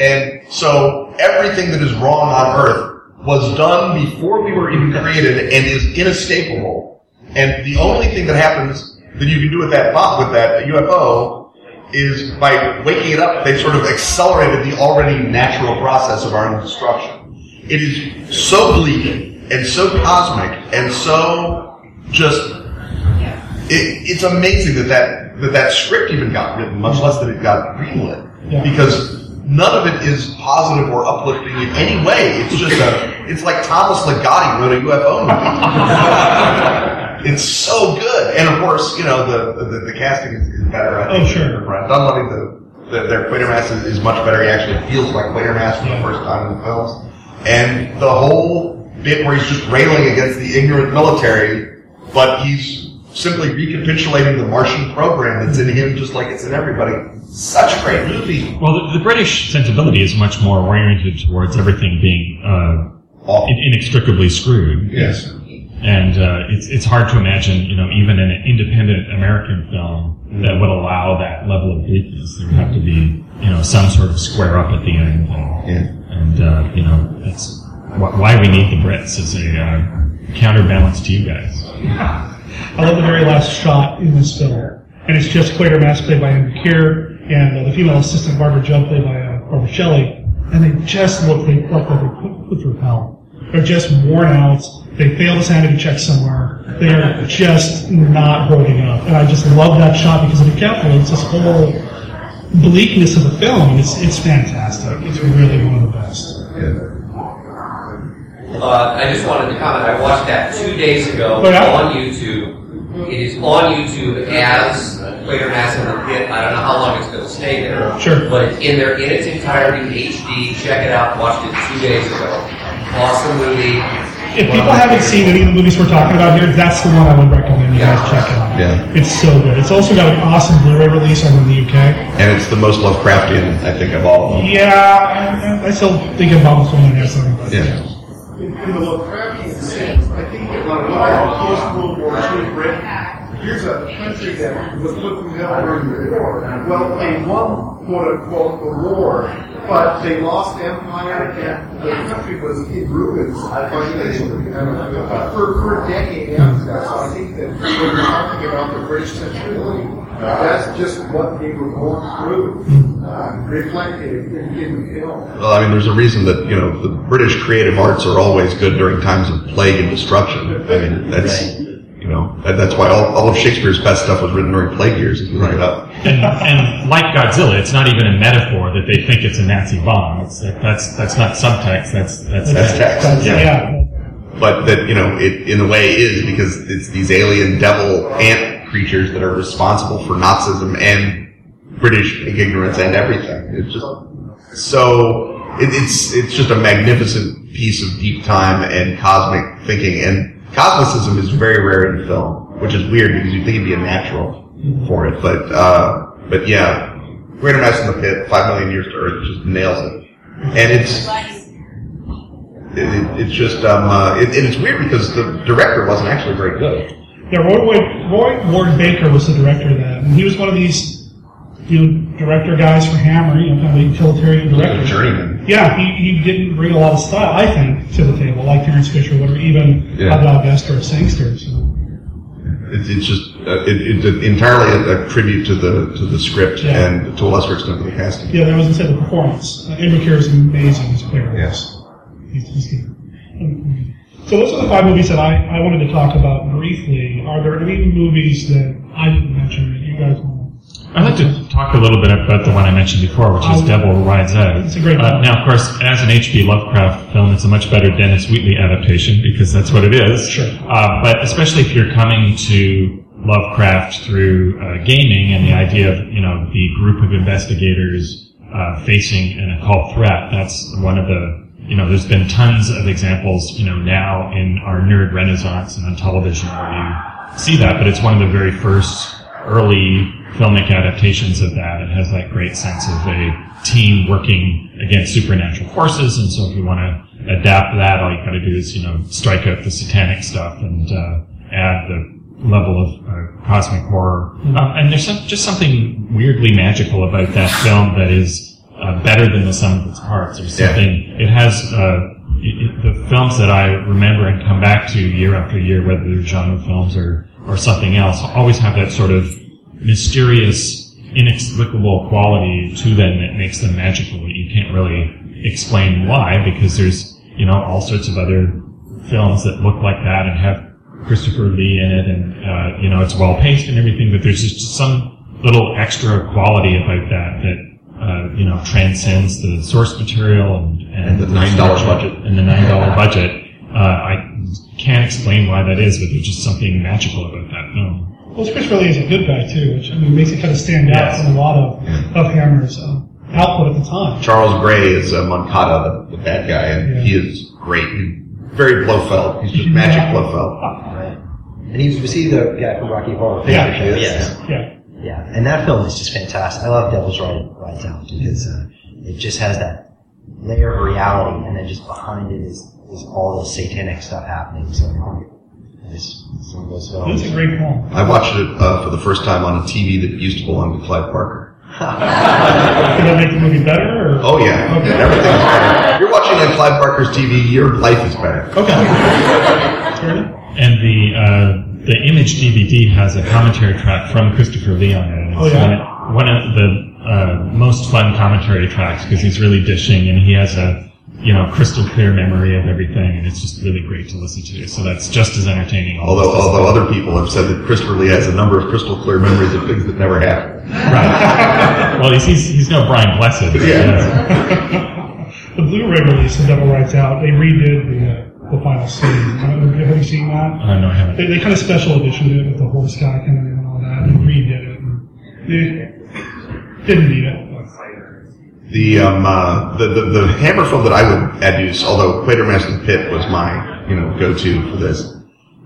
And so everything that is wrong on Earth was done before we were even created and is inescapable. And the only thing that happens that you can do with that bomb, with that UFO, is by waking it up, they've sort of accelerated the already natural process of our own destruction. It is so bleak and so cosmic and so just it, it's amazing that that, that that script even got written, much less that it got greenlit. Because none of it is positive or uplifting in any way. It's just a, it's like Thomas Ligotti wrote a UFO movie. it's so good. And of course, you know, the, the, the casting is, is better. I oh, think, Oh, sure. Brad Donlevy, the, the, their Quatermass is, is much better. He actually feels like Quatermass for the first time in the films. And the whole bit where he's just railing against the ignorant military, but he's simply recapitulating the Martian program that's in him just like it's in everybody. Such a great movie. Well, the, the British sensibility is much more oriented towards everything being uh, in, inextricably screwed. Yes. And uh, it's it's hard to imagine, you know, even an independent American film that would allow that level of bleakness. There would have to be, you know, some sort of square up at the end. And, and uh, you know, that's why we need the Brits as a uh, counterbalance to you guys. I love the very last shot in this film. And it's just Quatermass played by Andrew Keir and uh, the female assistant Barbara Judd played by uh, Barbara Shelley. And they just look like, like been put, put through hell. They're just worn out. They failed a sanity check somewhere. They're just not holding up. And I just love that shot because it encapsulates this whole bleakness of the film. It's, it's fantastic. It's really one of the best. Uh, I just wanted to comment. I watched that two days ago Oh, on YouTube. It is on YouTube as Quatermass in the Pit. I don't know how long it's going to stay there. Sure. But it's in there in its entirety, HD. Check it out. Watched it two days ago. Awesome movie. If people haven't seen any of the movies we're talking about here, that's the one I would recommend you guys check out. Yeah. It's so good. It's also got an awesome Blu-ray release over in the UK. And it's the most Lovecraftian, I think, of all of them. Yeah, I, I still think of Bob Swinton has something. But Yeah. in, in the Lovecraftian sense, I think that when our post-World War II Britain, here's a country that was put through hell during the war. Well, they won, quote-unquote, the war, but they lost empire and the country was in ruins financially uh, for, for a decade after that. So I think that when we're talking about the British sensibility, that's just what they were going through, uh, reflected in, in the film. Well, I mean, there's a reason that, you know, the British creative arts are always good during times of plague and destruction. I mean, that's, you know, that, that's why all, all of Shakespeare's best stuff was written during plague years, if you look it up. And, and like Godzilla, it's not even a metaphor that they think it's a Nazi bomb. It's, that's that's not subtext. That's that's That's text. That's- yeah. yeah. But that, you know, it in a way is because it's these alien devil ant creatures that are responsible for Nazism and British ignorance and everything. It's just so it, it's it's just a magnificent piece of deep time and cosmic thinking. And cosmicism is very rare in film, which is weird because you'd think it'd be a natural for it. But uh, but yeah, Quatermass in the Pit, Five Million Years to Earth, just nails it. And it's it, it, it's just um, uh, it, and it's weird because the director wasn't actually very good. Yeah, Roy, Roy Ward Baker was the director of that, and he was one of these, you know, director guys for Hammer, you know, kind of a utilitarian director. journeyman. Yeah, he, he didn't bring a lot of style, I think, to the table, like Terence Fisher would, or even Yeah. Bob Vester or Sangster. So. It's, it's just uh, it, it's entirely a, a tribute to the to the script Yeah. and to a lesser extent to the casting. Yeah, there was instead the performance. Uh, Andrew Keir is amazing as a player. Yes. He's, he's, so those are the five movies that I, I wanted to talk about briefly. Are there any movies that I didn't mention that you guys want I'd like to talk a little bit about the one I mentioned before, which is Oh. Devil Rides Out. It's a great Uh, one. now, of course, as an H.P. Lovecraft film, it's a much better Dennis Wheatley adaptation because that's what it is. Sure. Uh, but especially if you're coming to Lovecraft through uh, gaming and the idea of you know the group of investigators uh, facing an occult threat, that's one of the you know there's been tons of examples you know now in our nerd renaissance and on television where you see that, but it's one of the very first early filmic adaptations of that. It has that great sense of a team working against supernatural forces, and so if you want to adapt that, all you got to do is you know strike out the satanic stuff and uh, add the level of uh, cosmic horror. Um, and there's some, just something weirdly magical about that film that is uh, better than the sum of its parts. There's Yeah. something. It has. Uh, it- the films that I remember and come back to year after year, whether they're genre films or, or something else, always have that sort of mysterious, inexplicable quality to them that makes them magical you can't really explain why because there's, you know, all sorts of other films that look like that and have Christopher Lee in it and, uh, you know, it's well paced and everything, but there's just some little extra quality about that that, uh, you know, transcends the source material and, And the $9 budget. and the nine dollar budget. Uh, I can't explain why that is, but there's just something magical about that film. Well, Chris really is a good guy too, which I mean makes it kind of stand out Yes. from a lot of of Hammer's uh, output at the time. Charles Gray is uh, Mocata, the, the bad guy, and Yeah. he is great. He's very Blofeld. He's just magic Yeah. Blofeld. Right. And he was, was he the guy from Rocky Horror Picture Yeah. Show? Yes. Yeah, Yeah, and that film is just fantastic. I love Devil's Ride, Rides Out because uh, it just has that layer of reality, and then just behind it is, is all this satanic stuff happening. So it's, it's one of those films. that's a great film. I watched it uh, for the first time on a TV that used to belong to Clive Barker. Did that make the movie better? Or? Oh yeah, Okay. everything's better. You're watching on Clive Barker's TV. Your life is better. Okay. And the uh, the Image DVD has a commentary track from Christopher Lee on it. And Oh, yeah? one of- one of the uh, most fun commentary tracks because he's really dishing and he has a you know crystal clear memory of everything, and it's just really great to listen to. So that's just as entertaining. Although, although other people have said that Christopher Lee has a number of crystal clear memories of things that never happened. right. well, he's, he's he's no Brian Blessed. Yeah. The Blu-ray release of Devil Rides Out, they redid the uh, the final scene. Uh, Have you seen that? Uh, no, I haven't. They, they kind of special editioned it with the horse guy coming in and all that, and redid it. And they didn't need it. The um uh, the, the the Hammer film that I would adduce, although Quatermass Pit was my you know go to for this,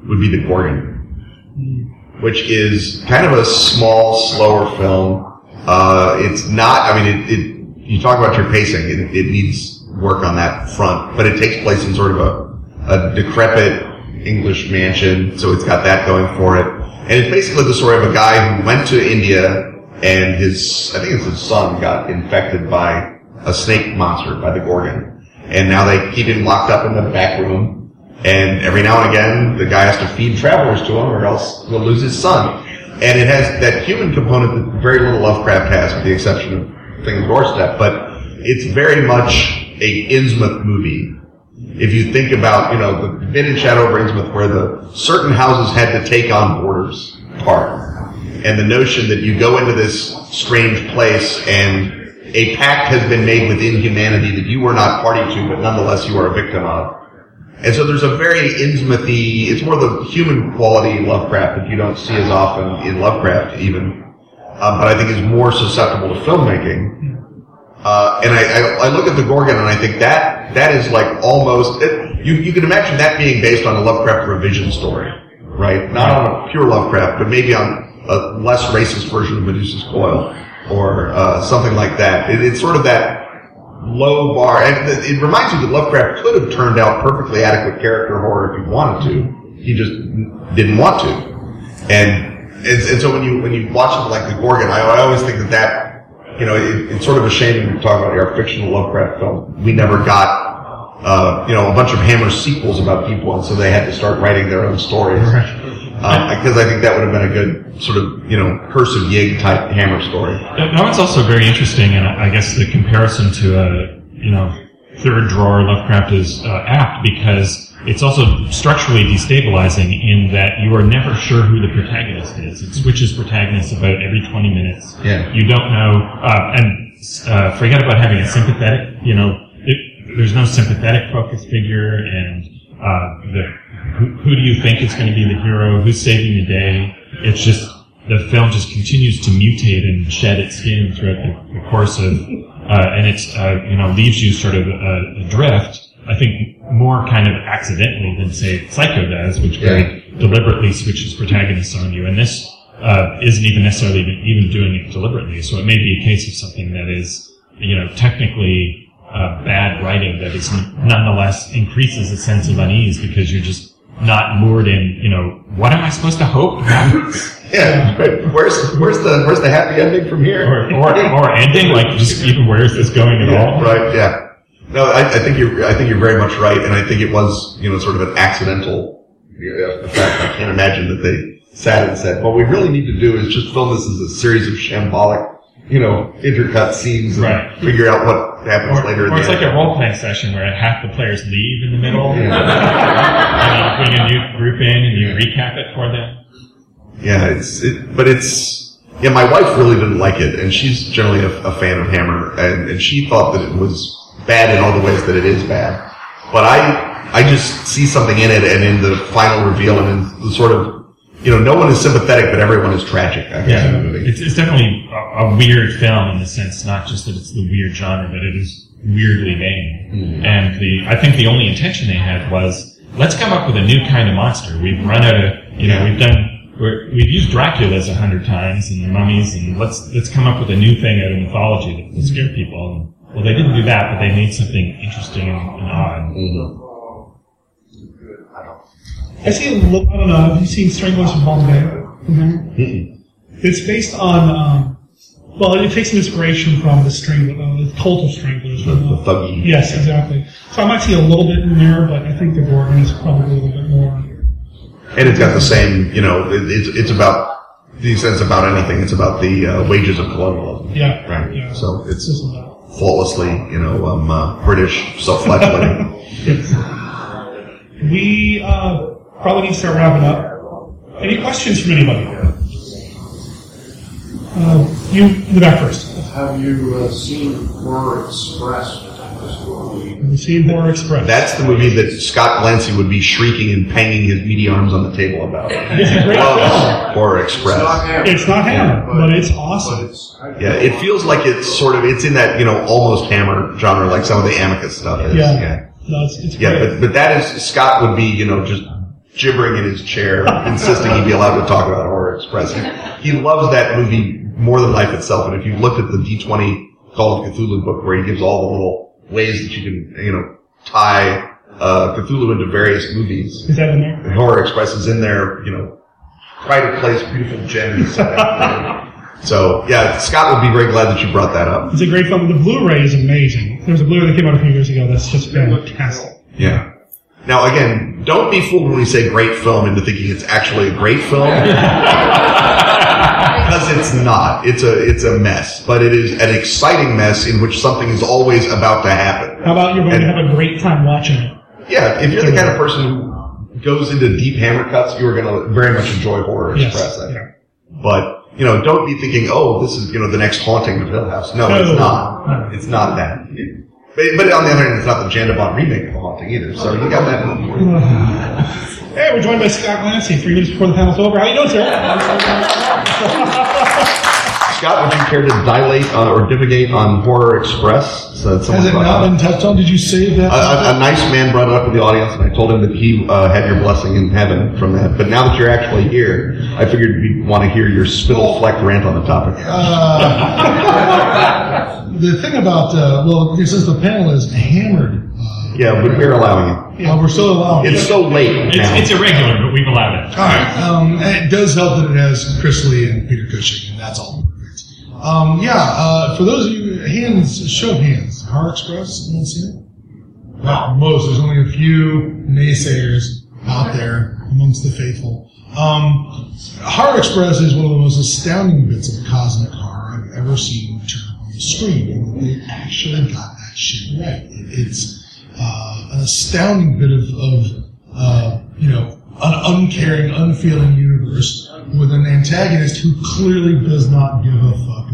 would be the Gorgon, which is kind of a small, slower film. Uh, it's not. I mean, it, it you talk about your pacing. It, it needs work on that front, but it takes place in sort of a a decrepit English mansion, so it's got that going for it. And it's basically the story of a guy who went to India and his, I think it's his son got infected by a snake monster, by the Gorgon. And now they keep him locked up in the back room. And every now and again, the guy has to feed travelers to him or else he'll lose his son. And it has that human component that very little Lovecraft has, with the exception of Thing's Doorstep, but it's very much a Innsmouth movie if you think about, you know, the bit in Shadow of Innsmouth where the certain houses had to take on borders part, and the notion that you go into this strange place and a pact has been made within humanity that you were not party to, but nonetheless you are a victim of. And so there's a very Innsmouthy, it's more the human quality Lovecraft that you don't see as often in Lovecraft even, um, but I think is more susceptible to filmmaking. Uh, and I, I, I look at the Gorgon and I think that that is like almost it, you you can imagine that being based on a Lovecraft revision story, right? Not on a pure Lovecraft, but maybe on a less racist version of Medusa's Coil or uh, something like that. It, it's sort of that low bar, and it, it reminds you that Lovecraft could have turned out perfectly adequate character horror if he wanted to. He just didn't want to. And, and and so when you when you watch it like the Gorgon, I, I always think that that you know it, it's sort of a shame when you talk about our fictional Lovecraft film. We never got uh, you know a bunch of Hammer sequels about people, and so they had to start writing their own stories. Because I think that would have been a good sort of you know Curse of Yig type Hammer story. Now it's also very interesting, and I guess the comparison to a you know third drawer Lovecraft is uh, apt because it's also structurally destabilizing in that you are never sure who the protagonist is. It switches protagonists about every 20 minutes. Yeah. You don't know, uh, and uh, forget about having a sympathetic, you know, it, there's no sympathetic focus figure and uh, the, who, who do you think is going to be the hero? Who's saving the day? It's just, the film just continues to mutate and shed its skin throughout the, the course of, uh, and it's, uh, you know, leaves you sort of uh, adrift. I think more kind of accidentally than say Psycho does, which very deliberately switches protagonists on you. And this uh, isn't even necessarily even, even doing it deliberately. So it may be a case of something that is, you know, technically uh, bad writing that is nonetheless increases a sense of unease because you're just not moored in, you know, what am I supposed to hope? Yeah, right. Where's where's the where's the happy ending from here? Or, or, or ending, like just even where is this going at Yeah, all? Right. Yeah. No, I, I think you're. I think you're very much right, and I think it was, you know, sort of an accidental fact. I can't imagine that they sat and said, "What we really need to do is just film this as a series of shambolic, you know, intercut scenes, and Right. figure out what happens Or, later." in or it's like end. a role playing session where half the players leave in the middle, and you bring a new group in and you recap it for them. Yeah, it's it, but it's yeah. My wife really didn't like it, and she's generally a, a fan of Hammer, and, and she thought that it was bad in all the ways that it is bad. But I I just see something in it, and in the final reveal, and in the sort of you know, no one is sympathetic, but everyone is tragic. I guess in the movie. It's, it's definitely a, a weird film in the sense, not just that it's the weird genre, but it is weirdly made. Mm-hmm. And the, I think the only intention they had was, let's come up with a new kind of monster. We've run out of, you know, we've done, we're, we've used Dracula's a hundred times and the mummies, and let's let's come up with a new thing out of mythology that will scare people. And, well, they didn't do that, but they made something interesting and, and odd. I see a little, I don't know, have you seen Stranglers from Bombay? Mhm. It's based on, um, well, it takes some inspiration from the Strangler, uh, the cult of Stranglers. The, the Thuggee. Yes, exactly. So I might see a little bit in there, but I think the Gorgon is probably a little bit more. And it's got the same, you know, it, it's it's about the sense about anything. It's about the uh, wages of colonialism. Yeah, Right. yeah. So it's faultlessly, you know, um, uh, British self-flagellating. We uh, probably need to start wrapping up. Any questions from anybody? Uh, you in the back first. Have you uh, seen Horror Express? Have you seen Horror Express? That's the movie that Scott Glancy would be shrieking and banging his meaty arms on the table about. It's a great Loves film. Horror Express. It's not Hammer, but it's awesome. Yeah, it feels like it's sort of it's in that you know almost Hammer genre, like some of the Amicus stuff is. Yeah. yeah. No, it's, it's Yeah, great. but but that is Scott would be you know just gibbering in his chair, insisting he'd be allowed to talk about Horror Express. He, he loves that movie more than life itself. And if you looked at the D20 Call of Cthulhu book, where he gives all the little ways that you can you know tie uh, Cthulhu into various movies, Is that in there? Horror Express is in there. You know, pride of place, beautiful gems. so yeah, Scott would be very glad that you brought that up. It's a great film. The Blu-ray is amazing. There's a Blu-ray that came out a few years ago that's just fantastic. Yeah. Now again, don't be fooled when we say great film into thinking it's actually a great film. Because it's not. It's a it's a mess. But it is an exciting mess in which something is always about to happen. How about you're going to have a great time watching it? Yeah, if you're the kind of person who goes into deep hammer cuts, you are going to very much enjoy Horror Yes. Express. I think. But you know, don't be thinking, oh, this is you know the next haunting of Hill House. No, No. it's not. It's not that. It- but, but on the other hand, it's not the Jan de remake of the haunting either. So you got that. going. Hey, we're joined by Scott Glancy. Three minutes before the panel's over. How you doing, sir? Scott, would you care to dilate uh, or divagate on Horror Express? So that Has it not been touched on? Did you save that? A, a, a nice man brought it up in the audience, and I told him that he uh, had your blessing in heaven from that. But now that you're actually here, I figured we'd want to hear your spittle flecked rant on the topic. Uh, the thing about, uh, well, since the panel is hammered, uh, Yeah, but we're allowing it. Yeah, we're still allowing It's so late It's, now. it's irregular, but we've allowed it. All right. Um, it does help that it has Chris Lee and Peter Cushing, and that's all perfect. Um, yeah. Uh, for those of you, hands, show of hands. Horror Express. Anyone seen it? Wow, most. There's only a few naysayers out there amongst the faithful. Um, horror Express is one of the most astounding bits of cosmic horror I've ever seen turn on the screen, and they actually got that shit right. It, it's uh, an astounding bit of, of uh, you know, an uncaring, unfeeling universe with an antagonist who clearly does not give a fuck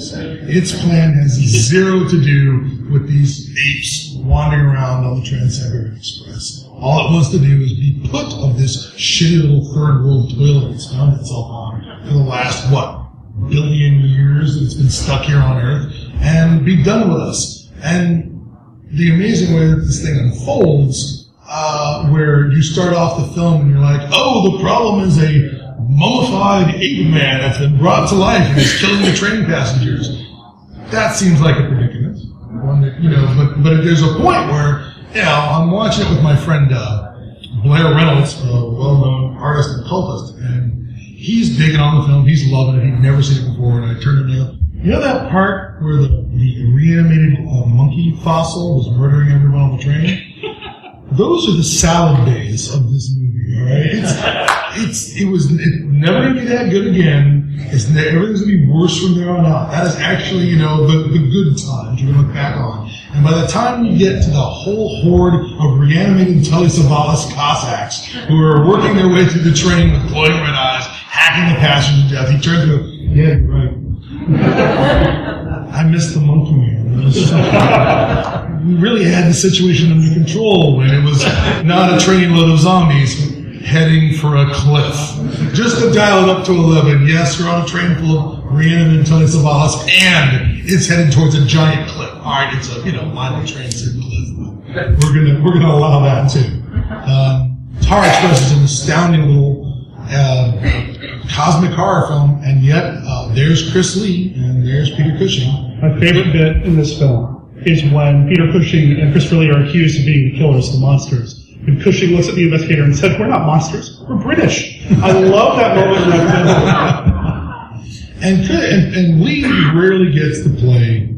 Its plan has zero to do with these apes wandering around on the Trans-Siberian Express. All it wants to do is be put of this shitty little third world toilet it's found itself on for the last, what, billion years that it's been stuck here on Earth and be done with us. And the amazing way that this thing unfolds, uh, where you start off the film and you're like, oh, the problem is a mummified ape man that's been brought to life and is killing the train passengers. That seems like a predicament. One that, you know, but, but there's a point where, you know, I'm watching it with my friend, uh, Blair Reynolds, a well-known artist and cultist, and he's digging on the film. He's loving it. He'd never seen it before. And I turned to him go, you know that part where the, the reanimated uh, monkey fossil was murdering everyone on the train? Those are the salad days of this right? It's, it's, it was it, never going to be that good again. It's ne- everything's going to be worse from there on out. That is actually, you know, the, the good times to look back on. And by the time you get to the whole horde of reanimated Telly Savalas Cossacks who are working their way through the train with glowing red eyes, hacking the passengers to death, he turns to yeah, you're right. I missed the monkey man. We really had the situation under control when it was not a trainload of zombies heading for a cliff. Just to dial it up to 11, yes, we're on a train full of reanimated Tony Savalas, and it's headed towards a giant cliff. All right, it's a you know minor transit cliff. We're gonna we're gonna allow that too. Um, Horror Express is an astounding little uh, cosmic horror film, and yet uh, there's Chris Lee and there's Peter Cushing. My favorite bit in this film is when Peter Cushing and Christopher Lee are accused of being the killers, the monsters. And Cushing looks at the investigator and said, "We're not monsters. We're British." I love that moment in that. And, and and Lee rarely gets to play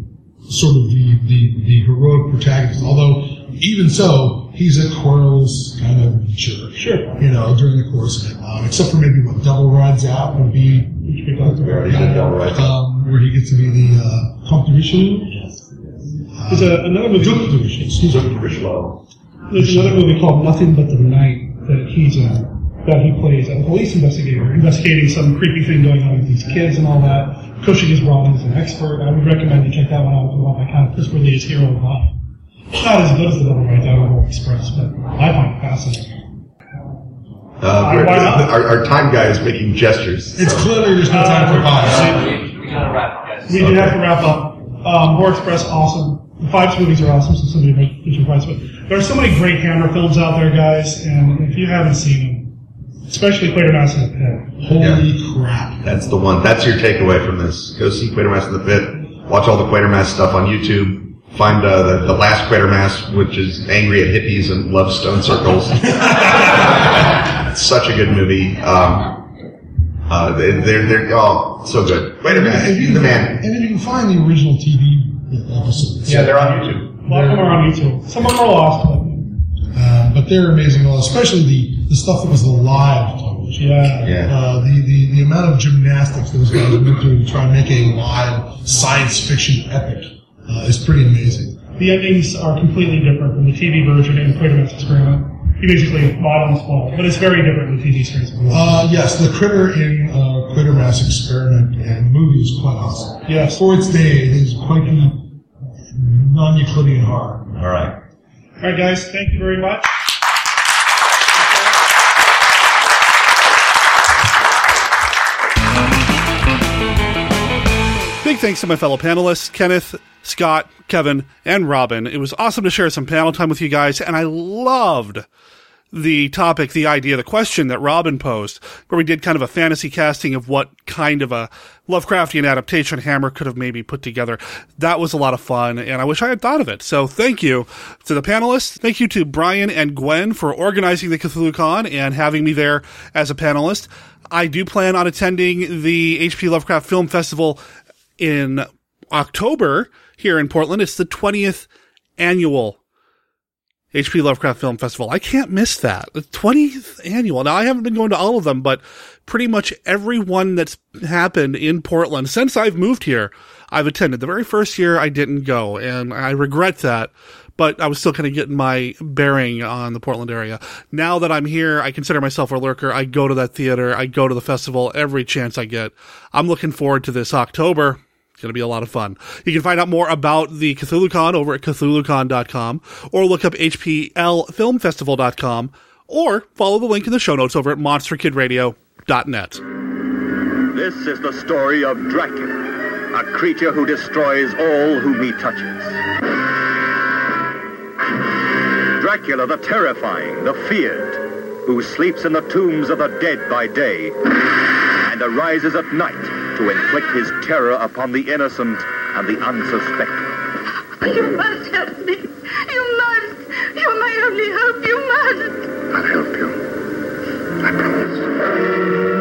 sort of the, the, the heroic protagonist, although even so, he's a querulous kind of jerk. Sure. You know, during the course of it. Um, except for maybe what Devil Rides Out would be um, where he gets to be the uh, Comte de Richleau. There's a, another movie. Duc de Richleau. Excuse me. There's another movie called Nothing But the Night that he's uh, that he plays a police investigator investigating some creepy thing going on with these kids and all that. Cushing is brought in as an expert. I would recommend you check that one out if you want that kind of Christopher Lee is hero of life. Not as good as the Double Right Down Horror Express, but I find it fascinating. Uh, we're- our, our time guy is making gestures. It's so- clearly there's no time for pause. We gotta wrap up, guys. We do have to wrap up. Um, Horror Express, awesome. The Fives movies are awesome, so somebody might get your price. But there are so many great Hammer films out there, guys, and if you haven't seen them, especially Quatermass in the Pit. Holy crap. That's the one. That's your takeaway from this. Go see Quatermass in the Pit. Watch all the Quatermass stuff on YouTube. Find uh, the, the last Quatermass, which is angry at hippies and loves stone circles. it's such a good movie. Um, uh, they- they're they're oh so good. Quatermass, And if you the man. And if you can find the original TV episodes. Yeah, they're on YouTube. A lot of them are on YouTube. Some of them are lost, but Um, but they're amazing, well, especially the, the stuff that was the live television. Yeah. Yeah. Uh, the, the, the amount of gymnastics those guys went through to try and make a live science fiction epic uh, is pretty amazing. the endings are completely different from the TV version and Quatermass Experiment. You basically bought on the spot, but it's very different than the TV series. Uh, yes, the critter in uh, Quatermass Experiment and movie is quite awesome. Yes. For its day, it is quite the non-Euclidean horror. All right. All right, guys, thank you very much. Big thanks to my fellow panelists, Kenneth, Scott, Kevin, and Robin. It was awesome to share some panel time with you guys, and I loved the topic, the idea, the question that Robin posed, where we did kind of a fantasy casting of what kind of a Lovecraftian adaptation Hammer could have maybe put together. That was a lot of fun, and I wish I had thought of it. So thank you to the panelists. Thank you to Brian and Gwen for organizing the Cthulhu Con and having me there as a panelist. I do plan on attending the HP Lovecraft Film Festival in October here in Portland. It's the 20th annual HP Lovecraft Film Festival. I can't miss that. The 20th annual. Now, I haven't been going to all of them, but pretty much every one that's happened in Portland since I've moved here, I've attended. The very first year I didn't go, and I regret that, but I was still kind of getting my bearing on the Portland area. Now that I'm here, I consider myself a lurker. I go to that theater. I go to the festival every chance I get. I'm looking forward to this October. It's going to be a lot of fun. You can find out more about the CthulhuCon over at CthulhuCon.com or look up HPLFilmFestival.com or follow the link in the show notes over at MonsterKidRadio.net. This is the story of Dracula, a creature who destroys all whom he touches. Dracula the terrifying, the feared, who sleeps in the tombs of the dead by day and arises at night to inflict his terror upon the innocent and the unsuspecting. You must help me. You must. You're my only hope. You must. I'll help you. I promise.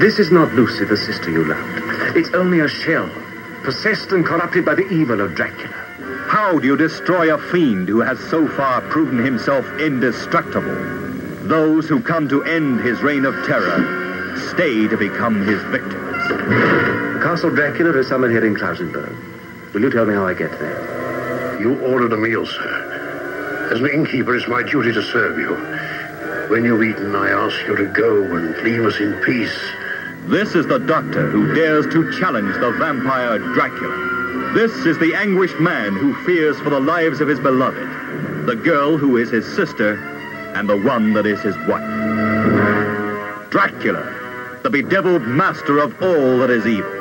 This is not Lucy, the sister you loved. It's only a shell, possessed and corrupted by the evil of Dracula. How do you destroy a fiend who has so far proven himself indestructible? Those who come to end his reign of terror stay to become his victims. Castle Dracula is somewhere here in Klausenburg. Will you tell me how I get there? You ordered a meal, sir. As an innkeeper, it's my duty to serve you. When you've eaten, I ask you to go and leave us in peace. This is the doctor who dares to challenge the vampire Dracula. This is the anguished man who fears for the lives of his beloved, the girl who is his sister, and the one that is his wife. Dracula, the bedeviled master of all that is evil.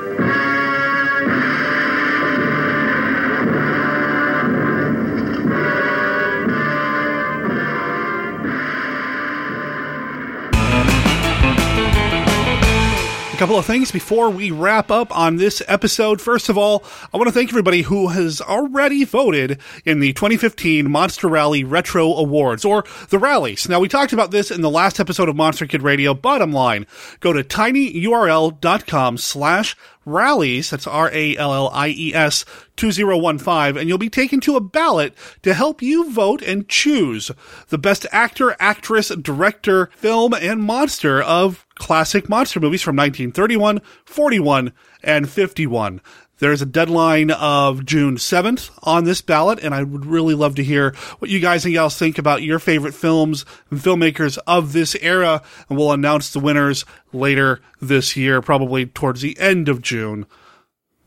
Couple of things before we wrap up on this episode. First of all, I want to thank everybody who has already voted in the 2015 Monster Rally Retro Awards, or the rallies. Now, we talked about this in the last episode of Monster Kid Radio. Bottom line, go to tinyurl.com slash rallies, that's R-A-L-L-I-E-S 2015, and you'll be taken to a ballot to help you vote and choose the best actor, actress, director, film, and monster of classic monster movies from 1931, 41, and 51. There's a deadline of June 7th on this ballot, and I would really love to hear what you guys and gals think about your favorite films and filmmakers of this era, and we'll announce the winners later this year, probably towards the end of June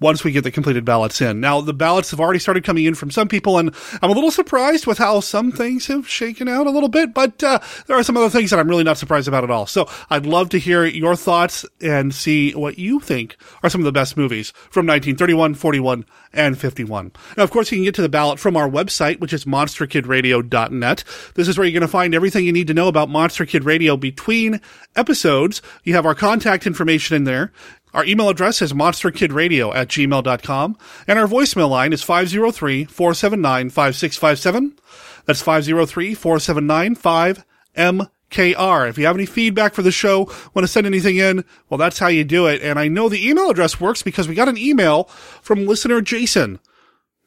once we get the completed ballots in. Now, the ballots have already started coming in from some people, and I'm a little surprised with how some things have shaken out a little bit, but uh, there are some other things that I'm really not surprised about at all. So I'd love to hear your thoughts and see what you think are some of the best movies from 1931, 41, and 51. Now, of course, you can get to the ballot from our website, which is monsterkidradio.net. This is where you're going to find everything you need to know about Monster Kid Radio between episodes. You have our contact information in there. Our email address is monsterkidradio at gmail.com, and our voicemail line is 503-479-5657. That's 503-479-5MKR. If you have any feedback for the show, want to send anything in, well, that's how you do it. And I know the email address works because we got an email from listener Jason.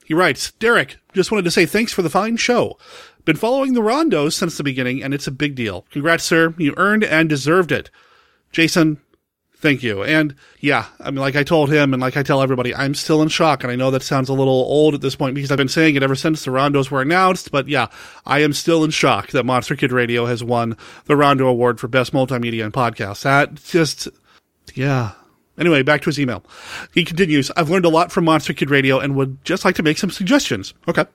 He writes, Derek, just wanted to say thanks for the fine show. Been following the Rondos since the beginning, and it's a big deal. Congrats, sir. You earned and deserved it. Jason, Thank you. And yeah, I mean, like I told him and like I tell everybody, I'm still in shock. And I know that sounds a little old at this point because I've been saying it ever since the Rondos were announced. But yeah, I am still in shock that Monster Kid Radio has won the Rondo Award for Best Multimedia and Podcast. That just, yeah, Anyway, back to his email. He continues, I've learned a lot from Monster Kid Radio and would just like to make some suggestions. Okay.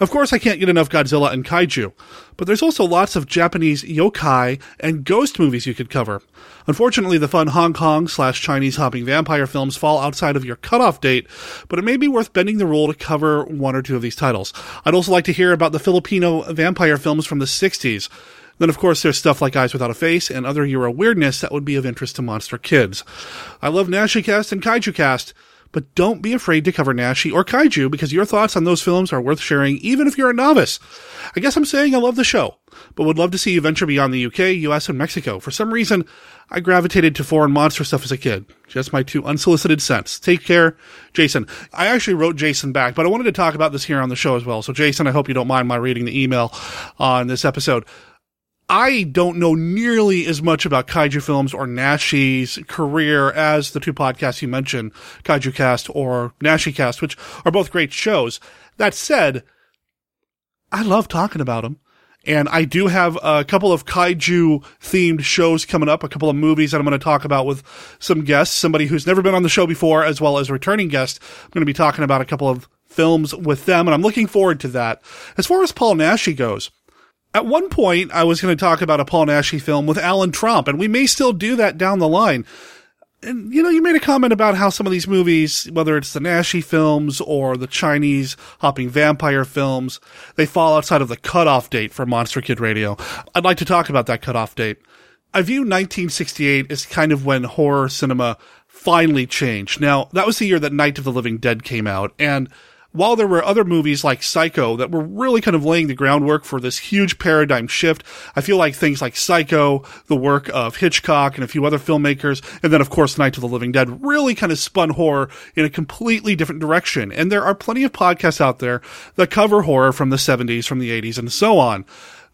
Of course, I can't get enough Godzilla and Kaiju, but there's also lots of Japanese yokai and ghost movies you could cover. Unfortunately, the fun Hong Kong slash Chinese hopping vampire films fall outside of your cutoff date, but it may be worth bending the rule to cover one or two of these titles. I'd also like to hear about the Filipino vampire films from the 60s. Then, of course, there's stuff like Eyes Without a Face and other Euro weirdness that would be of interest to monster kids. I love Naschy Cast and Kaiju Cast, but don't be afraid to cover Naschy or Kaiju because your thoughts on those films are worth sharing even if you're a novice. I guess I'm saying I love the show, but would love to see you venture beyond the UK, US, and Mexico. For some reason, I gravitated to foreign monster stuff as a kid. Just my two unsolicited cents. Take care, Jason. I actually wrote Jason back, but I wanted to talk about this here on the show as well. So, Jason, I hope you don't mind my reading the email on this episode. I don't know nearly as much about kaiju films or Naschy's career as the two podcasts you mentioned, Kaiju Cast or Naschy Cast, which are both great shows. That said, I love talking about them. And I do have a couple of kaiju themed shows coming up, a couple of movies that I'm going to talk about with some guests, somebody who's never been on the show before, as well as a returning guest. I'm going to be talking about a couple of films with them, and I'm looking forward to that. As far as Paul Naschy goes, at one point, I was going to talk about a Paul Naschy film with Alan Trump, and we may still do that down the line. And, you know, you made a comment about how some of these movies, whether it's the Naschy films or the Chinese hopping vampire films, they fall outside of the cutoff date for Monster Kid Radio. I'd like to talk about that cutoff date. I view 1968 as kind of when horror cinema finally changed. Now, that was the year that Night of the Living Dead came out, and while there were other movies like Psycho that were really kind of laying the groundwork for this huge paradigm shift, I feel like things like Psycho, the work of Hitchcock and a few other filmmakers, and then of course Night of the Living Dead really kind of spun horror in a completely different direction. And there are plenty of podcasts out there that cover horror from the 70s, from the 80s, and so on.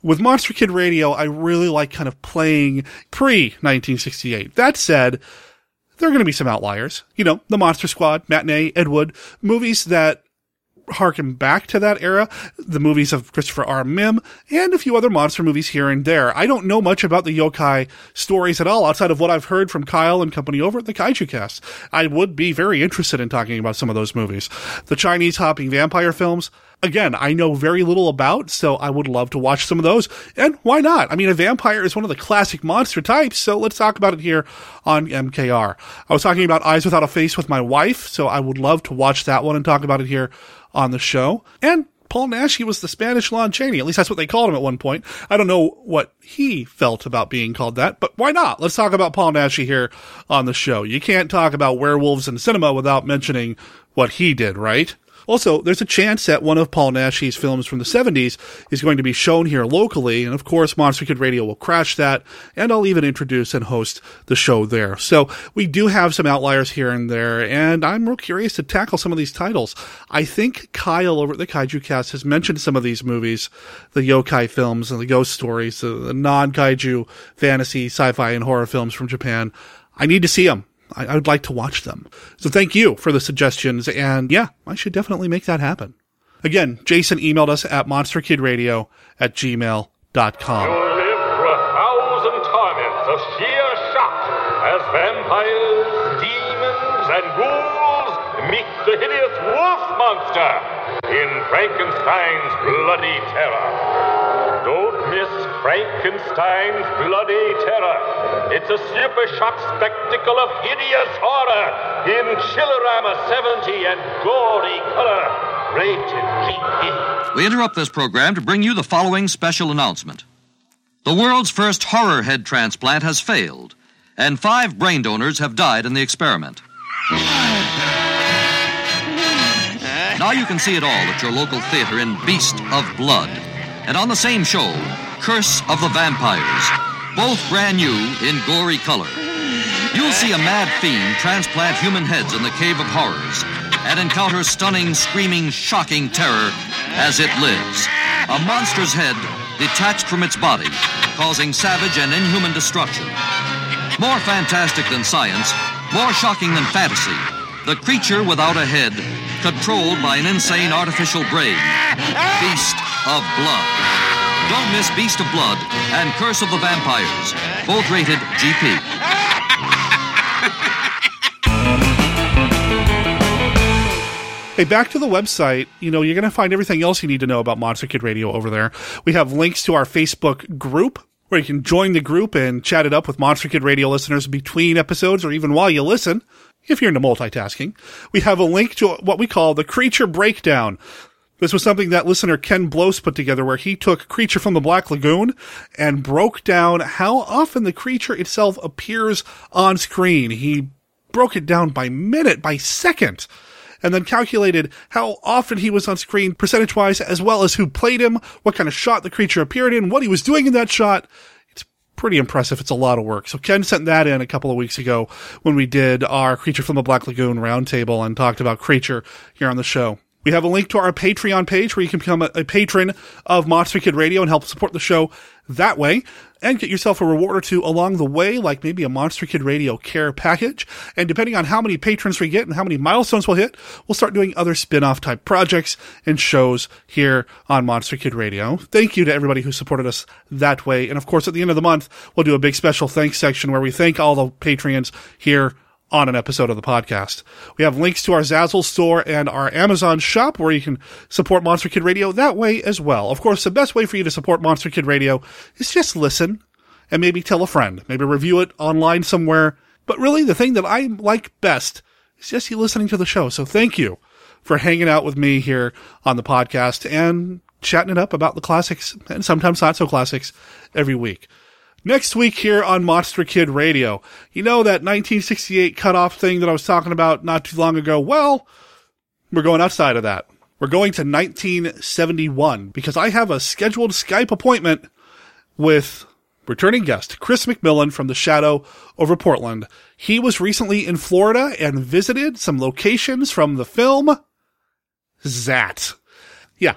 With Monster Kid Radio, I really like kind of playing pre 1968. That said, there are going to be some outliers. You know, The Monster Squad, Matinee, Ed Wood, movies that harken back to that era, the movies of Christopher R. Mihm, and a few other monster movies here and there. I don't know much about the yokai stories at all outside of what I've heard from Kyle and company over at the Kaiju Cast. I would be very interested in talking about some of those movies. The Chinese hopping vampire films, again, I know very little about, so I would love to watch some of those. And why not? I mean, a vampire is one of the classic monster types, so let's talk about it here on MKR. I was talking about Eyes Without a Face with my wife, so I would love to watch that one and talk about it here on the show. And Paul Naschy was the Spanish Lon Chaney. At least that's what they called him at one point. I don't know what he felt about being called that, but why not? Let's talk about Paul Naschy here on the show. You can't talk about werewolves in cinema without mentioning what he did, right? Also, there's a chance that one of Paul Naschy's films from the 70s is going to be shown here locally, and of course, Monster Kid Radio will crash that, and I'll even introduce and host the show there. So we do have some outliers here and there, and I'm real curious to tackle some of these titles. I think Kyle over at the Kaiju Cast has mentioned some of these movies, the yokai films and the ghost stories, the non-kaiju fantasy, sci-fi, and horror films from Japan. I need to see them. I, I would like to watch them. So thank you for the suggestions. And yeah, I should definitely make that happen. Again, Jason emailed us at monsterkidradio at gmail.com. You'll live through a thousand torments of sheer shock as vampires, demons, and ghouls meet the hideous wolf monster in Frankenstein's Bloody Terror. Frankenstein's Bloody Terror. It's a super shock spectacle of hideous horror in Chillerama 70 and gory color. Rated GP. We interrupt this program to bring you the following special announcement. The world's first horror head transplant has failed, and five brain donors have died in the experiment. Now you can see it all at your local theater in Beast of Blood. And on the same show, Curse of the Vampires, both brand new in gory color. You'll see a mad fiend transplant human heads in the Cave of Horrors and encounter stunning, screaming, shocking terror as it lives. A monster's head detached from its body, causing savage and inhuman destruction. More fantastic than science, more shocking than fantasy. The creature without a head, controlled by an insane artificial brain. Beast of Blood. Don't miss Beast of Blood and Curse of the Vampires, both rated GP. Hey, back to the website. You know, you're going to find everything else you need to know about Monster Kid Radio over there. We have links to our Facebook group where you can join the group and chat it up with Monster Kid Radio listeners between episodes or even while you listen. If you're into multitasking, we have a link to what we call the creature breakdown. This was something that listener Ken Blows put together where he took Creature from the Black Lagoon and broke down how often the creature itself appears on screen. He broke it down by minute, by second, and then calculated how often he was on screen percentage wise, as well as who played him, what kind of shot the creature appeared in, what he was doing in that shot. It's pretty impressive. It's a lot of work. So Ken sent that in a couple of weeks ago when we did our Creature from the Black Lagoon roundtable and talked about Creature here on the show. We have a link to our Patreon page where you can become a, a, patron of Monster Kid Radio and help support the show that way and get yourself a reward or two along the way, like maybe a Monster Kid Radio care package. And depending on how many patrons we get and how many milestones we'll hit, we'll start doing other spin-off type projects and shows here on Monster Kid Radio. Thank you to everybody who supported us that way. And of course, at the end of the month, we'll do a big special thanks section where we thank all the patrons here on an episode of the podcast. We have links to our Zazzle store and our Amazon shop where you can support Monster Kid Radio that way as well. Of course, the best way for you to support Monster Kid Radio is just listen and maybe tell a friend, maybe review it online somewhere. But really, the thing that I like best is just you listening to the show. So thank you for hanging out with me here on the podcast and chatting it up about the classics and sometimes not so classics every week. Next week here on Monster Kid Radio, you know that 1968 cutoff thing that I was talking about not too long ago? Well, we're going outside of that. We're going to 1971 because I have a scheduled Skype appointment with returning guest Chris McMillan from the Shadow over Portland. He was recently in Florida and visited some locations from the film Zaat. Yeah,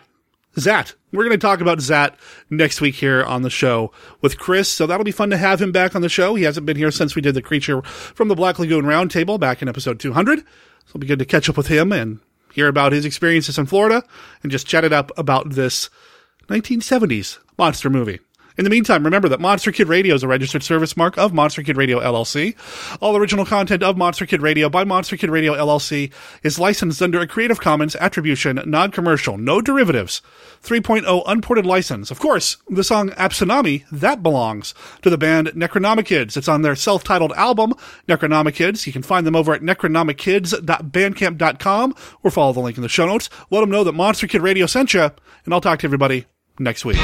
Zaat. We're going to talk about Zaat next week here on the show with Chris. So that'll be fun to have him back on the show. He hasn't been here since we did the creature from the Black Lagoon Roundtable back in episode 200. So it'll be good to catch up with him and hear about his experiences in Florida and just chat it up about this 1970s monster movie. In the meantime, remember that Monster Kid Radio is a registered service mark of Monster Kid Radio LLC. All original content of Monster Kid Radio by Monster Kid Radio LLC is licensed under a Creative Commons Attribution, Non-Commercial, No Derivatives, 3.0 Unported License. Of course, the song Absunami, that belongs to the band Necronomikids. It's on their self-titled album, Necronomikids. You can find them over at necronomikids.bandcamp.com or follow the link in the show notes. Let them know that Monster Kid Radio sent you, and I'll talk to everybody next week.